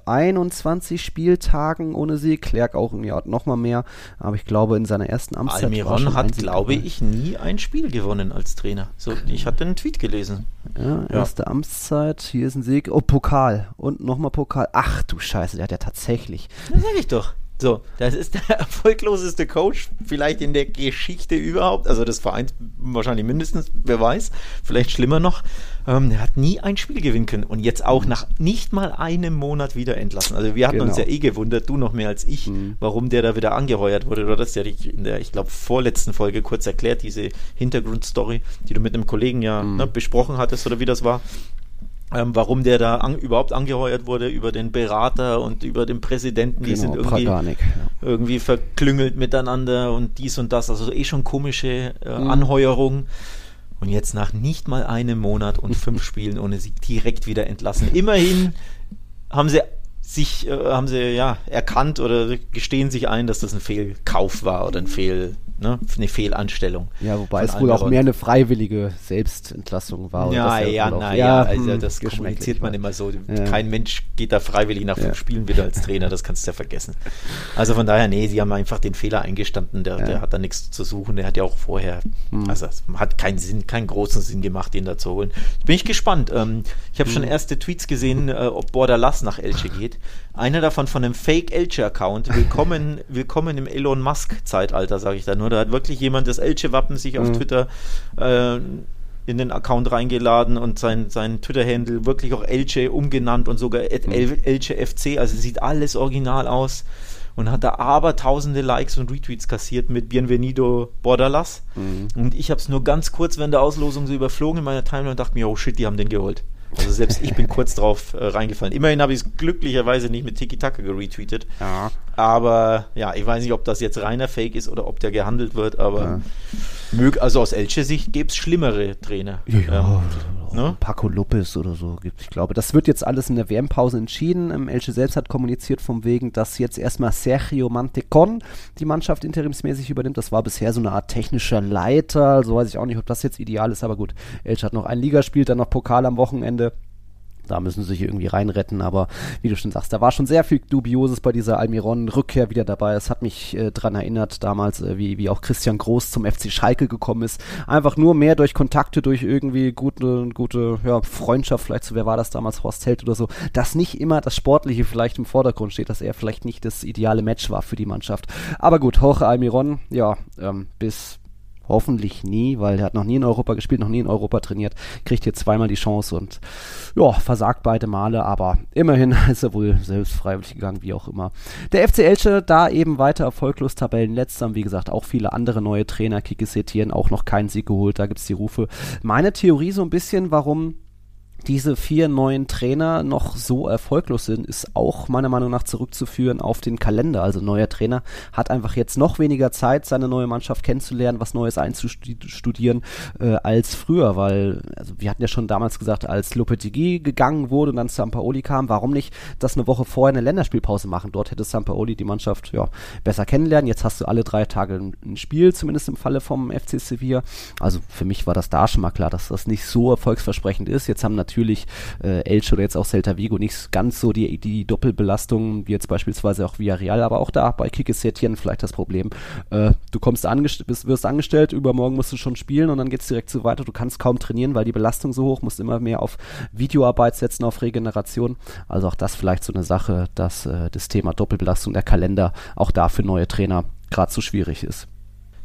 C: 21 Spieltagen ohne Sieg. Klerk auch im Jahr nochmal mehr. Aber ich glaube, in seiner ersten Amtszeit
D: Almiron hat, glaube ich, nie ein Spiel gewonnen als Trainer. So, ich hatte einen Tweet gelesen.
C: Ja, erste Amtszeit, hier ist ein Sieg. Oh, Pokal. Und nochmal Pokal. Ach du Scheiße, der hat ja tatsächlich.
D: Das sag ich doch. So, das ist der erfolgloseste Coach vielleicht in der Geschichte überhaupt, also des Vereins wahrscheinlich mindestens, wer weiß, vielleicht schlimmer noch. Ähm, er hat nie ein Spiel gewinnen können und jetzt auch nach nicht mal einem Monat wieder entlassen. Also wir hatten
C: Genau.
D: uns ja eh gewundert, du noch mehr als ich,
C: Mhm.
D: warum der da wieder angeheuert wurde. Oder das ja in der, ich glaube, vorletzten Folge kurz erklärt, diese Hintergrundstory, die du mit einem Kollegen ja
C: Mhm.
D: ne, besprochen hattest oder wie das war. Ähm, warum der da an, überhaupt angeheuert wurde über den Berater und über den Präsidenten, die sind
C: Genau,
D: irgendwie
C: Praganik. Ja.
D: irgendwie verklüngelt miteinander und dies und das. Also eh schon komische äh,
C: Mhm.
D: Anheuerung. Und jetzt nach nicht mal einem Monat und fünf Spielen ohne Sieg direkt wieder entlassen. Immerhin haben sie sich, äh, haben sie ja erkannt oder gestehen sich ein, dass das ein Fehlkauf war oder ein Fehl, ne, eine Fehlanstellung.
C: Ja, wobei es wohl auch mehr eine freiwillige Selbstentlassung war.
D: Ja, ja,
C: wohl auch-
D: na ja, also
C: hm,
D: das kommuniziert man immer so.
C: Ja.
D: Kein Mensch geht da freiwillig nach fünf
C: Ja.
D: Spielen wieder als Trainer, das kannst du ja vergessen. Also von daher, nee, sie haben einfach den Fehler eingestanden, der,
C: Ja.
D: der hat da nichts zu suchen, der hat ja auch vorher,
C: Hm.
D: also es hat keinen Sinn, keinen großen Sinn gemacht, den da zu holen. Bin ich gespannt. Ähm, ich habe schon
C: Hm.
D: erste Tweets gesehen, äh, ob Borderlass nach Elche geht. Einer davon von einem Fake-Elche-Account. Willkommen, willkommen im Elon Musk-Zeitalter, sage ich da nur. Da hat wirklich jemand das Elche-Wappen sich auf
C: Mhm.
D: Twitter äh, in den Account reingeladen und sein, sein Twitter-Handle wirklich auch Elche umgenannt und sogar
C: Mhm.
D: El Elche FC. Also sieht alles original aus und hat da aber tausende Likes und Retweets kassiert mit Bienvenido Borderlass.
C: Mhm.
D: Und ich habe es nur ganz kurz während der Auslosung so überflogen in meiner Timeline und dachte mir, oh shit, die haben den geholt. Also selbst ich bin kurz drauf äh, reingefallen. Immerhin habe ich es glücklicherweise nicht mit Tiki-Taka geretweetet.
C: Ja.
D: Aber ja, ich weiß nicht, ob das jetzt reiner Fake ist oder ob der gehandelt wird, aber
C: Ja.
D: mög, also aus Elche Sicht gäbe es schlimmere Trainer.
C: Ja,
D: Ähm, ne?
C: Paco Lopez oder so gibt. Ich glaube, das wird jetzt alles in der WM-Pause entschieden. Ähm, Elche selbst hat kommuniziert vom wegen, dass jetzt erstmal Sergio Mantecon die Mannschaft interimsmäßig übernimmt. Das war bisher so eine Art technischer Leiter. So weiß ich auch nicht, ob das jetzt ideal ist, aber gut. Elche hat noch ein Ligaspiel, dann noch Pokal am Wochenende. Da müssen sie sich irgendwie reinretten, aber wie du schon sagst, da war schon sehr viel Dubioses bei dieser Almiron-Rückkehr wieder dabei. Es hat mich äh, dran erinnert, damals, äh, wie, wie auch Christian Groß zum FC Schalke gekommen ist. Einfach nur mehr durch Kontakte, durch irgendwie gute, gute ja, Freundschaft, vielleicht so, wer war das damals, Horst Held oder so, dass nicht immer das Sportliche vielleicht im Vordergrund steht, dass er vielleicht nicht das ideale Match war für die Mannschaft. Aber gut, Jorge Almiron, ja, ähm, bis hoffentlich nie, weil er hat noch nie in Europa gespielt, noch nie in Europa trainiert, kriegt hier zweimal die Chance und ja, versagt beide Male, aber immerhin ist er wohl selbst freiwillig gegangen, wie auch immer. Der FC Elche da eben weiter erfolglos Tabellenletzter, wie gesagt auch viele andere neue Trainer, Kike Setien auch noch keinen Sieg geholt, da gibt's die Rufe. Meine Theorie so ein bisschen, warum diese vier neuen Trainer noch so erfolglos sind, ist auch meiner Meinung nach zurückzuführen auf den Kalender. Also neuer Trainer hat einfach jetzt noch weniger Zeit, seine neue Mannschaft kennenzulernen, was Neues einzustudieren äh, als früher, weil also wir hatten ja schon damals gesagt, als Lopetegui gegangen wurde und dann Sampaoli kam, warum nicht das eine Woche vorher eine Länderspielpause machen? Dort hätte Sampaoli die Mannschaft ja besser kennenlernen. Jetzt hast du alle drei Tage ein, ein Spiel, zumindest im Falle vom FC Sevilla. Also für mich war das da schon mal klar, dass das nicht so erfolgsversprechend ist. Jetzt haben natürlich äh, Elche oder jetzt auch Celta Vigo nicht ganz so die, die Doppelbelastung wie jetzt beispielsweise auch Villarreal, aber auch da bei Setien vielleicht das Problem. Äh, du kommst angest bist, wirst angestellt, übermorgen musst du schon spielen und dann geht's direkt so weiter. Du kannst kaum trainieren, weil die Belastung so hoch, musst immer mehr auf Videoarbeit setzen, auf Regeneration. Also auch das vielleicht so eine Sache, dass äh, das Thema Doppelbelastung der Kalender auch da für neue Trainer gerade zu schwierig ist.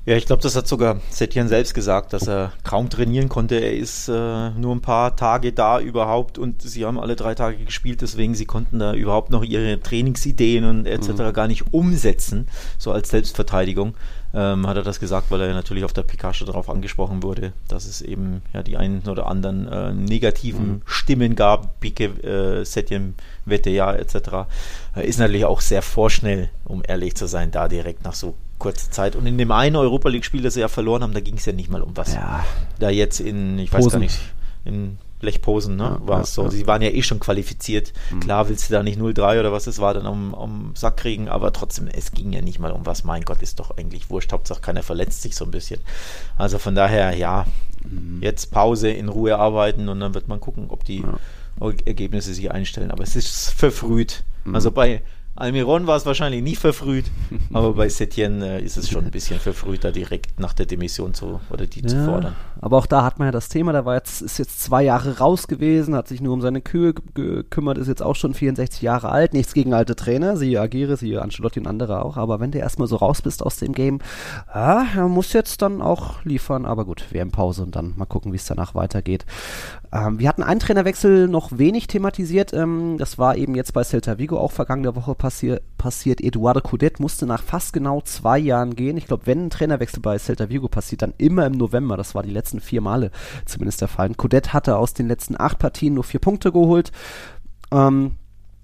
D: Ja, ich glaube, das hat sogar Setien selbst gesagt, dass er kaum trainieren konnte. Er ist äh, nur ein paar Tage da überhaupt und sie haben alle drei Tage gespielt, deswegen sie konnten da überhaupt noch ihre Trainingsideen und etc.
C: Mhm.
D: gar nicht umsetzen, so als Selbstverteidigung. Ähm, hat er das gesagt, weil er natürlich auf der Pikachu darauf angesprochen wurde, dass es eben ja die einen oder anderen äh, negativen
C: Mhm.
D: Stimmen gab, Pike, äh, Setien, Wette, ja, etc. Äh, ist natürlich auch sehr vorschnell, um ehrlich zu sein, da direkt nach so kurzer Zeit. Und in dem einen Europa League-Spiel, das sie ja verloren haben, da ging es ja nicht mal um was.
C: Ja,
D: Da jetzt in, ich weiß
C: Posen.
D: gar nicht, in Lechposen, ne,
C: Ja,
D: war es so.
C: ja.
D: Sie waren ja eh schon qualifiziert.
C: Mhm.
D: Klar willst du da nicht 0-3 oder was es war, dann am, am Sack kriegen, aber trotzdem, es ging ja nicht mal um was. Mein Gott, ist doch eigentlich wurscht. Hauptsache keiner verletzt sich so ein bisschen. Also von daher, ja,
C: Mhm.
D: jetzt Pause, in Ruhe arbeiten und dann wird man gucken, ob die
C: Ja.
D: Ergebnisse sich einstellen. Aber es ist verfrüht.
C: Mhm.
D: Also bei Almiron war es wahrscheinlich nie verfrüht, aber bei Setien äh, ist es schon ein bisschen verfrüht, da direkt nach der Demission zu oder die zu fordern.
C: Aber auch da hat man ja das Thema, da war jetzt, ist jetzt zwei Jahre raus gewesen, hat sich nur um seine Kühe ge- gekümmert, ist jetzt auch schon 64 Jahre alt, nichts gegen alte Trainer, siehe Agire, siehe Ancelotti und andere auch, aber wenn du erstmal so raus bist aus dem Game, ja, er muss jetzt dann auch liefern, aber gut, WM-Pause und dann mal gucken, wie es danach weitergeht. Ähm, wir hatten einen Trainerwechsel noch wenig thematisiert. Ähm, das war eben jetzt bei Celta Vigo auch vergangene Woche passi passiert. Eduardo Coudet musste nach fast genau zwei Jahren gehen. Ich glaube, wenn ein Trainerwechsel bei Celta Vigo passiert, dann immer im November. Das war die letzten vier Male zumindest der Fall. Coudet hatte aus den letzten acht Partien nur vier Punkte geholt. Ähm,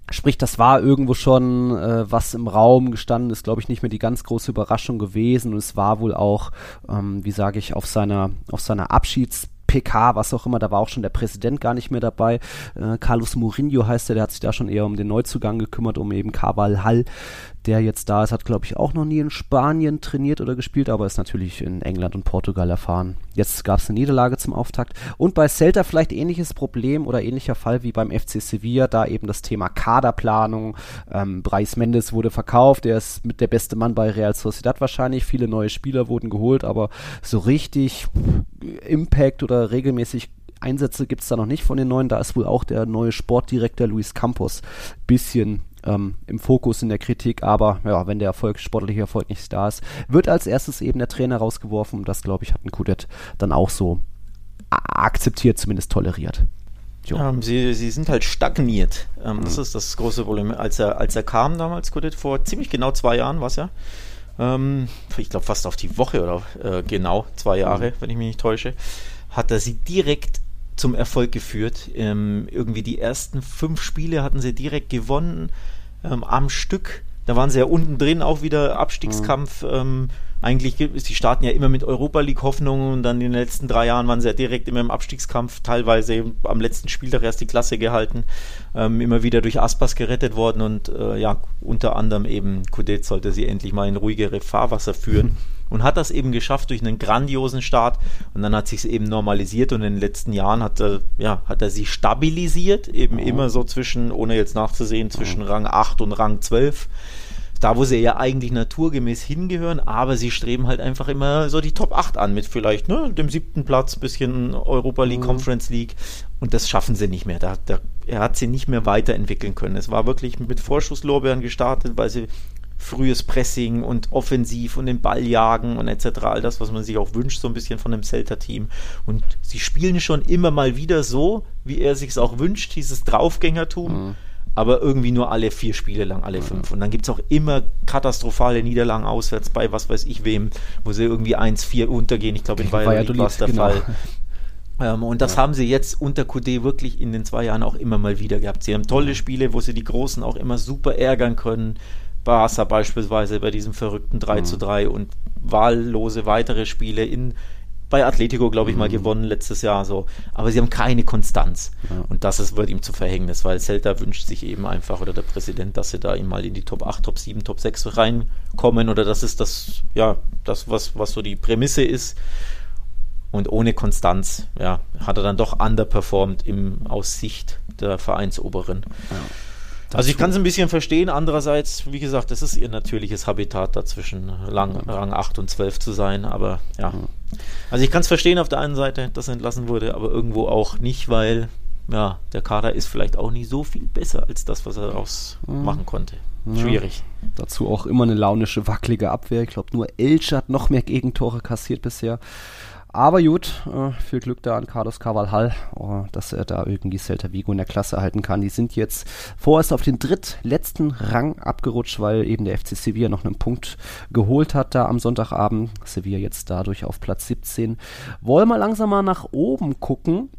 C: Sprich, das war irgendwo schon, äh, was im Raum gestanden ist, glaube ich, nicht mehr die ganz große Überraschung gewesen. Und es war wohl auch, ähm, wie sage ich, auf seiner, auf seiner Abschieds- PK, was auch immer, da war auch schon der Präsident gar nicht mehr dabei. Äh, Carlos Mourinho heißt er, der hat sich da schon eher um den Neuzugang gekümmert, um eben Cabal Hall, der jetzt da ist, hat glaube ich auch noch nie in Spanien trainiert oder gespielt, aber ist natürlich in England und Portugal erfahren. Jetzt gab es eine Niederlage zum Auftakt und bei Celta vielleicht ähnliches Problem oder ähnlicher Fall wie beim FC Sevilla, da eben das Thema Kaderplanung. Ähm, Bryce Mendes wurde verkauft, der ist mit der beste Mann bei Real Sociedad wahrscheinlich. Viele neue Spieler wurden geholt, aber so richtig Impact oder regelmäßig Einsätze gibt es da noch nicht von den neuen. Da ist wohl auch der neue Sportdirektor Luis Campos bisschen ähm, im Fokus in der Kritik, aber ja, wenn der Erfolg, sportliche Erfolg nicht da ist, wird als erstes eben der Trainer rausgeworfen und das, glaube ich, hat ein Kudet dann auch so akzeptiert, zumindest toleriert.
D: Ähm, sie, sie sind halt stagniert. Ähm, mhm. Das ist das große Problem. Als er, als er kam damals, Kudet, vor ziemlich genau zwei Jahren war es ja, ähm, ich glaube fast auf die Woche oder äh, genau zwei Jahre, mhm. wenn ich mich nicht täusche, hat er sie direkt zum Erfolg geführt. Ähm, irgendwie die ersten fünf Spiele hatten sie direkt gewonnen ähm, am Stück. Da waren sie ja unten drin auch wieder Abstiegskampf. Mhm. Ähm, eigentlich, sie starten ja immer mit Europa League Hoffnungen und dann in den letzten drei Jahren waren sie ja direkt immer im Abstiegskampf, teilweise am letzten Spieltag erst die Klasse gehalten, ähm, immer wieder durch Aspas gerettet worden und äh, ja, unter anderem eben Kudet sollte sie endlich mal in ruhigere Fahrwasser führen. und hat das eben geschafft durch einen grandiosen Start und dann hat sich es eben normalisiert und in den letzten Jahren hat er, ja, hat er sie stabilisiert, eben oh. immer so zwischen, ohne jetzt nachzusehen, zwischen oh. Rang 8 und Rang 12 da wo sie ja eigentlich naturgemäß hingehören, aber sie streben halt einfach immer so die Top 8 an mit vielleicht ne, dem siebten Platz, bisschen Europa League, mhm. Conference League und das schaffen sie nicht mehr. Da, da, er hat sie nicht mehr weiterentwickeln können. Es war wirklich mit Vorschusslorbeeren gestartet, weil sie frühes Pressing und offensiv und den Ball jagen und etc. All das, was man sich auch wünscht, so ein bisschen von dem Celta-Team. Und sie spielen schon immer mal wieder so, wie er sich es auch wünscht, dieses Draufgängertum. Mhm aber irgendwie nur alle vier Spiele lang, alle fünf. Und dann gibt es auch immer katastrophale Niederlagen auswärts bei was weiß ich wem, wo sie irgendwie 1-4 untergehen. Ich glaube, in Bayern war es der genau. Fall. Ähm, und das ja. haben sie jetzt unter QD wirklich in den zwei Jahren auch immer mal wieder gehabt. Sie haben tolle Spiele, wo sie die Großen auch immer super ärgern können. Barca beispielsweise bei diesem verrückten 3 mhm. zu 3 und wahllose weitere Spiele in bei Atletico, glaube ich, mal mhm. gewonnen letztes Jahr so. Aber sie haben keine Konstanz. Ja. Und das ist, wird ihm zu Verhängnis, weil Celta wünscht sich eben einfach, oder der Präsident, dass sie da ihm mal in die Top 8, Top 7, Top 6 reinkommen. Oder das ist das, ja, das, was, was so die Prämisse ist. Und ohne Konstanz, ja, hat er dann doch underperformed im, aus Sicht der Vereinsoberen. Ja. Also ich kann es ein bisschen verstehen. Andererseits, wie gesagt, das ist ihr natürliches Habitat dazwischen Lang, Rang 8 und 12 zu sein. Aber ja. Also ich kann es verstehen auf der einen Seite, dass er entlassen wurde, aber irgendwo auch nicht, weil ja, der Kader ist vielleicht auch nicht so viel besser als das, was er daraus machen konnte. Schwierig.
C: Ja, dazu auch immer eine launische, wackelige Abwehr. Ich glaube, nur Elche hat noch mehr Gegentore kassiert bisher. Aber gut, äh, viel Glück da an Carlos Carvalhal, oh, dass er da irgendwie Celta Vigo in der Klasse halten kann. Die sind jetzt vorerst auf den drittletzten Rang abgerutscht, weil eben der FC Sevilla noch einen Punkt geholt hat da am Sonntagabend. Sevilla jetzt dadurch auf Platz 17. Wollen wir langsam mal nach oben gucken.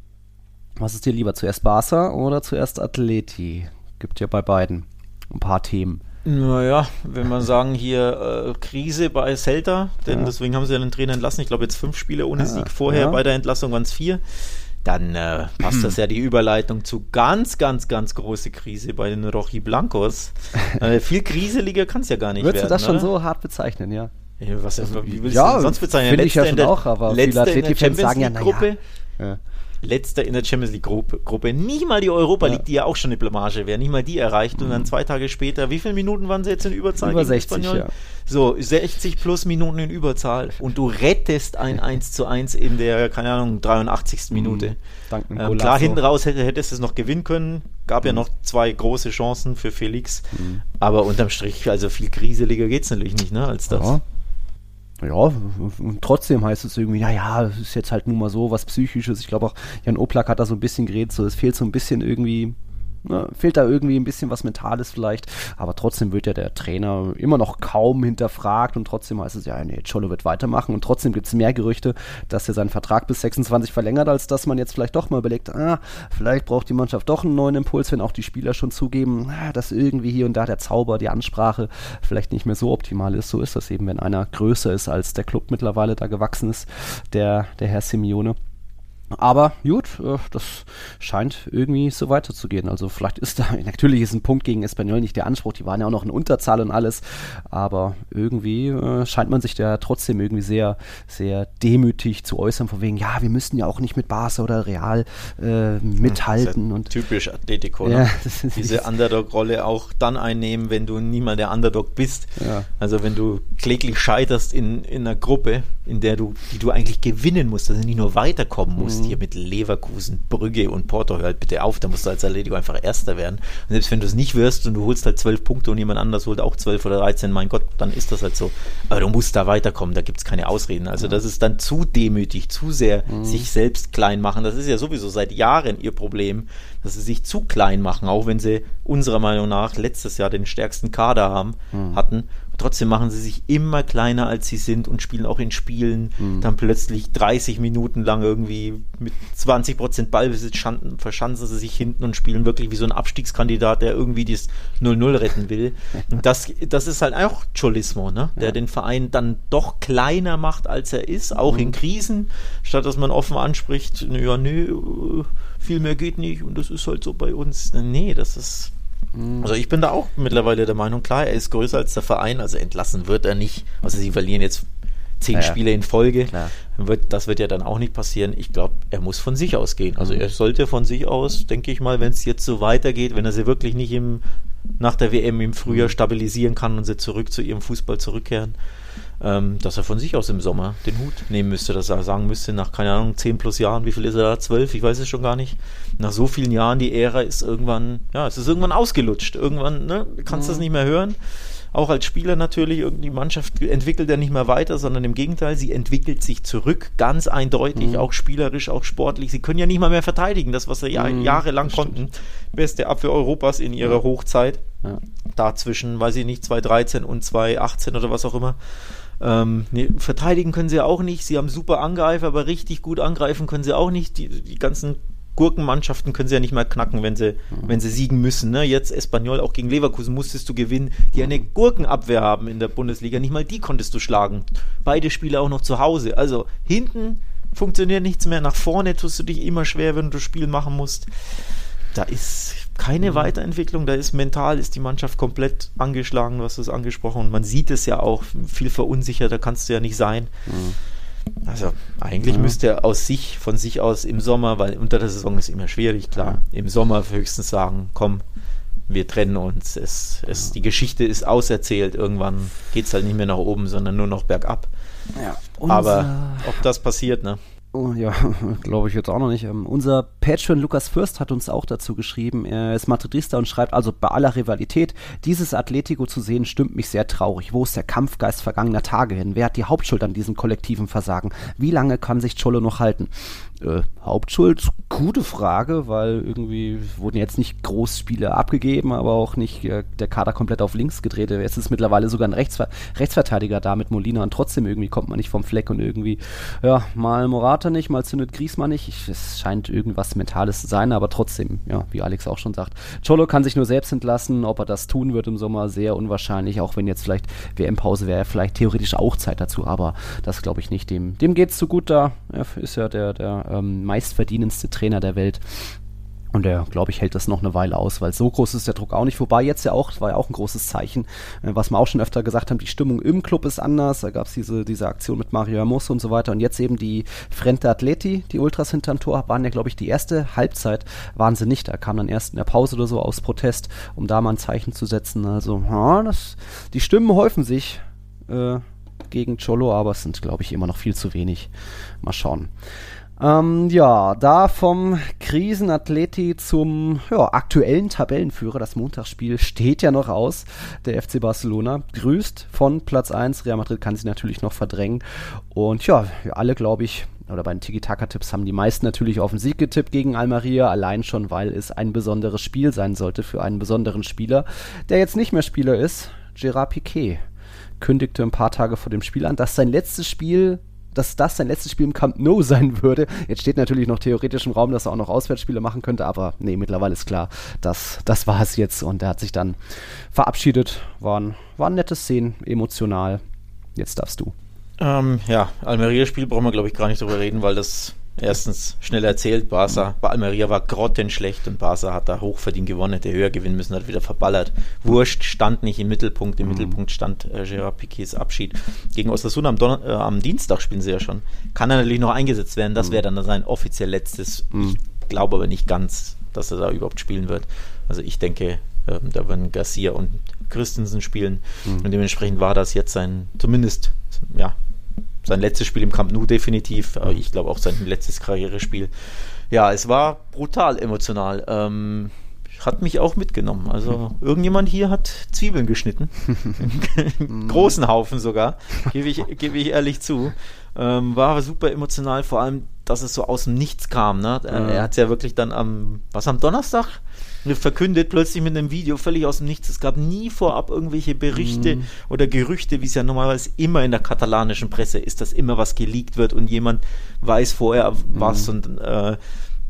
C: Was ist dir lieber, zuerst Barca oder zuerst Atleti? Gibt ja bei beiden ein paar Themen.
D: Naja, wenn man sagen, hier äh, Krise bei Celta, denn ja. deswegen haben sie ja den Trainer entlassen. Ich glaube, jetzt fünf Spiele ohne. Sieg. Vorher ja. bei der Entlassung waren es vier. Dann äh, passt das ja die Überleitung zu ganz, ganz, ganz große Krise bei den Rochi Blancos. äh, viel kriseliger kann es ja gar nicht
C: Würdest
D: werden.
C: Würdest du das schon so hart bezeichnen, ja?
D: Was, wie willst
C: ja,
D: du
C: sonst bezeichnen? Finde ich ja schon auch, aber
D: viele Athletik-Fans sagen ja, naja. Ja letzter in der Champions League Gruppe. Gruppe. Nicht mal die Europa League, ja. die ja auch schon eine Blamage wäre, nicht mal die erreicht. Mhm. Und dann mhm. zwei Tage später, wie viele Minuten waren sie jetzt in Überzahl?
C: Über 60, ja.
D: So, 60 plus Minuten in Überzahl. Und du rettest ein 1 zu 1 in der, keine Ahnung, 83. Mhm. Minute. Danke. Ähm, klar, hinten raus hätte, hättest du es noch gewinnen können. Gab mhm. ja noch zwei große Chancen für Felix. Mhm. Aber unterm Strich, also viel kriseliger geht es natürlich nicht, ne, als das. Ja.
C: Ja, und trotzdem heißt es irgendwie, naja, es ist jetzt halt nun mal so was Psychisches. Ich glaube auch, Jan Oplak hat da so ein bisschen geredet, so es fehlt so ein bisschen irgendwie Ne, fehlt da irgendwie ein bisschen was Mentales vielleicht, aber trotzdem wird ja der Trainer immer noch kaum hinterfragt und trotzdem heißt es ja, nee, Cholo wird weitermachen und trotzdem gibt es mehr Gerüchte, dass er seinen Vertrag bis 26 verlängert, als dass man jetzt vielleicht doch mal überlegt, ah, vielleicht braucht die Mannschaft doch einen neuen Impuls, wenn auch die Spieler schon zugeben, ah, dass irgendwie hier und da der Zauber, die Ansprache vielleicht nicht mehr so optimal ist. So ist das eben, wenn einer größer ist, als der Club mittlerweile da gewachsen ist, der, der Herr Simeone. Aber gut, äh, das scheint irgendwie so weiterzugehen. Also vielleicht ist da, natürlich ist ein Punkt gegen Espanyol nicht der Anspruch, die waren ja auch noch in Unterzahl und alles, aber irgendwie äh, scheint man sich da trotzdem irgendwie sehr, sehr demütig zu äußern, von wegen, ja, wir müssen ja auch nicht mit Barca oder Real äh, mithalten. Ja und
D: typisch Atletico, ne? ja, diese Underdog-Rolle auch dann einnehmen, wenn du niemals der Underdog bist. Ja. Also wenn du kläglich scheiterst in, in einer Gruppe, in der du, die du eigentlich gewinnen musst, also nicht nur weiterkommen musst, mhm. Hier mit Leverkusen, Brügge und Porto, hör halt bitte auf, da musst du als Atletico einfach Erster werden. Und selbst wenn du es nicht wirst und du holst halt zwölf Punkte und jemand anders holt auch zwölf oder dreizehn, mein Gott, dann ist das halt so. Aber du musst da weiterkommen, da gibt es keine Ausreden. Also das ist dann zu demütig, zu sehr mhm. sich selbst klein machen. Das ist ja sowieso seit Jahren ihr Problem, dass sie sich zu klein machen, auch wenn sie unserer Meinung nach letztes Jahr den stärksten Kader haben, mhm. hatten Trotzdem machen sie sich immer kleiner, als sie sind und spielen auch in Spielen mhm. dann plötzlich 30 Minuten lang irgendwie mit 20 Prozent Ballbesitz verschanzen sie sich hinten und spielen wirklich wie so ein Abstiegskandidat, der irgendwie das 0-0 retten will. Und das, das ist halt auch Cholismo, ne? der ja. den Verein dann doch kleiner macht, als er ist, auch mhm. in Krisen, statt dass man offen anspricht, ja, nee, äh, viel mehr geht nicht und das ist halt so bei uns. Nee, das ist. Also ich bin da auch mittlerweile der Meinung, klar, er ist größer als der Verein, also entlassen wird er nicht. Also sie verlieren jetzt zehn ja, Spiele in Folge. Wird, das wird ja dann auch nicht passieren. Ich glaube, er muss von sich aus gehen. Also mhm. er sollte von sich aus, denke ich mal, wenn es jetzt so weitergeht, wenn er sie wirklich nicht im, nach der WM im Frühjahr mhm. stabilisieren kann und sie zurück zu ihrem Fußball zurückkehren, ähm, dass er von sich aus im Sommer den Hut nehmen müsste, dass er sagen müsste, nach, keine Ahnung, 10 plus Jahren, wie viel ist er da? 12? Ich weiß es schon gar nicht. Nach so vielen Jahren, die Ära ist irgendwann, ja, es ist irgendwann ausgelutscht. Irgendwann, ne, kannst du mhm. das nicht mehr hören. Auch als Spieler natürlich, die Mannschaft entwickelt ja nicht mehr weiter, sondern im Gegenteil, sie entwickelt sich zurück, ganz eindeutig, mhm. auch spielerisch, auch sportlich. Sie können ja nicht mal mehr verteidigen, das, was sie mhm, jahrelang konnten. Beste Abwehr Europas in ihrer ja. Hochzeit. Ja. Dazwischen, weiß ich nicht, 2013 und 2018 oder was auch immer. Ähm, nee, verteidigen können sie auch nicht. Sie haben super Angreifer, aber richtig gut angreifen können sie auch nicht. Die, die ganzen Gurkenmannschaften können sie ja nicht mehr knacken, wenn sie, mhm. wenn sie siegen müssen. Ne? Jetzt Espanyol, auch gegen Leverkusen musstest du gewinnen, die eine Gurkenabwehr haben in der Bundesliga. Nicht mal die konntest du schlagen. Beide Spiele auch noch zu Hause. Also hinten funktioniert nichts mehr. Nach vorne tust du dich immer schwer, wenn du das Spiel machen musst. Da ist keine mhm. Weiterentwicklung, da ist mental ist die Mannschaft komplett angeschlagen, du hast es angesprochen. Und man sieht es ja auch, viel verunsichert, da kannst du ja nicht sein. Mhm. Also eigentlich ja. müsste er aus sich, von sich aus im Sommer, weil unter der Saison ist immer schwierig, klar, ja. im Sommer höchstens sagen, komm, wir trennen uns, es, es, ja. die Geschichte ist auserzählt, irgendwann geht es halt nicht mehr nach oben, sondern nur noch bergab. Aber ob das passiert, ne?
C: Oh, ja, glaube ich jetzt auch noch nicht. Ähm, unser Patron Lukas Fürst hat uns auch dazu geschrieben. Er ist Madridista und schreibt also bei aller Rivalität, dieses Atletico zu sehen, stimmt mich sehr traurig. Wo ist der Kampfgeist vergangener Tage hin? Wer hat die Hauptschuld an diesem kollektiven Versagen? Wie lange kann sich Cholo noch halten? Äh, Hauptschuld? Gute Frage, weil irgendwie wurden jetzt nicht Großspiele abgegeben, aber auch nicht äh, der Kader komplett auf links gedreht. Es ist mittlerweile sogar ein Rechtsver Rechtsverteidiger da mit Molina und trotzdem irgendwie kommt man nicht vom Fleck und irgendwie, ja, mal Morata nicht, mal zündet Griesmann nicht. Ich, es scheint irgendwas Mentales zu sein, aber trotzdem, ja, wie Alex auch schon sagt, Cholo kann sich nur selbst entlassen. Ob er das tun wird im Sommer, sehr unwahrscheinlich, auch wenn jetzt vielleicht WM-Pause wäre, vielleicht theoretisch auch Zeit dazu, aber das glaube ich nicht. Dem, dem es zu gut da. Er ist ja der, der ähm, meistverdienendste Trainer der Welt. Und er, glaube ich, hält das noch eine Weile aus, weil so groß ist der Druck auch nicht. Wobei jetzt ja auch, das war ja auch ein großes Zeichen, äh, was wir auch schon öfter gesagt haben, die Stimmung im Club ist anders. Da gab es diese, diese Aktion mit Mario Hermoso und so weiter. Und jetzt eben die Frente Atleti, die Ultras hinterm Tor, waren ja, glaube ich, die erste Halbzeit waren sie nicht. Da kam dann erst in der Pause oder so aus Protest, um da mal ein Zeichen zu setzen. Also, ja, das, die Stimmen häufen sich äh, gegen Cholo, aber es sind, glaube ich, immer noch viel zu wenig. Mal schauen. Ähm, ja, da vom Krisenathleti zum ja, aktuellen Tabellenführer. Das Montagsspiel steht ja noch aus. Der FC Barcelona grüßt von Platz 1. Real Madrid kann sie natürlich noch verdrängen. Und ja, alle, glaube ich, oder bei den Tiki-Taka-Tipps haben die meisten natürlich auf den Sieg getippt gegen Almeria, allein schon, weil es ein besonderes Spiel sein sollte für einen besonderen Spieler, der jetzt nicht mehr Spieler ist. Gerard Piquet kündigte ein paar Tage vor dem Spiel an, dass sein letztes Spiel dass das sein letztes Spiel im Camp Nou sein würde. Jetzt steht natürlich noch theoretisch im Raum, dass er auch noch Auswärtsspiele machen könnte, aber nee, mittlerweile ist klar, dass das war es jetzt und er hat sich dann verabschiedet. Waren, waren nette Szenen, emotional. Jetzt darfst du.
D: Ähm, ja, Almeria-Spiel brauchen wir, glaube ich, gar nicht drüber reden, weil das erstens schnell erzählt. Barca, bei Almeria war grottenschlecht und Barca hat da hochverdient gewonnen, hätte höher gewinnen müssen, hat wieder verballert. Wurscht stand nicht im Mittelpunkt, im mhm. Mittelpunkt stand äh, Gerard Piquets Abschied. Gegen Osasuna am, Don äh, am Dienstag spielen sie ja schon. Kann er natürlich noch eingesetzt werden, das mhm. wäre dann sein offiziell letztes. Mhm. Ich glaube aber nicht ganz, dass er da überhaupt spielen wird. Also ich denke, äh, da werden Garcia und Christensen spielen mhm. und dementsprechend war das jetzt sein, zumindest, ja, sein letztes Spiel im Camp Nou definitiv, aber ich glaube auch sein letztes Karrierespiel. Ja, es war brutal emotional. Ähm, hat mich auch mitgenommen. Also irgendjemand hier hat Zwiebeln geschnitten. Großen Haufen sogar, gebe ich, gebe ich ehrlich zu. Ähm, war super emotional, vor allem, dass es so aus dem Nichts kam. Ne? Ja. Er hat es ja wirklich dann am, was am Donnerstag? Verkündet plötzlich mit einem Video völlig aus dem Nichts. Es gab nie vorab irgendwelche Berichte mhm. oder Gerüchte, wie es ja normalerweise immer in der katalanischen Presse ist, dass immer was geleakt wird und jemand weiß vorher was mhm. und äh,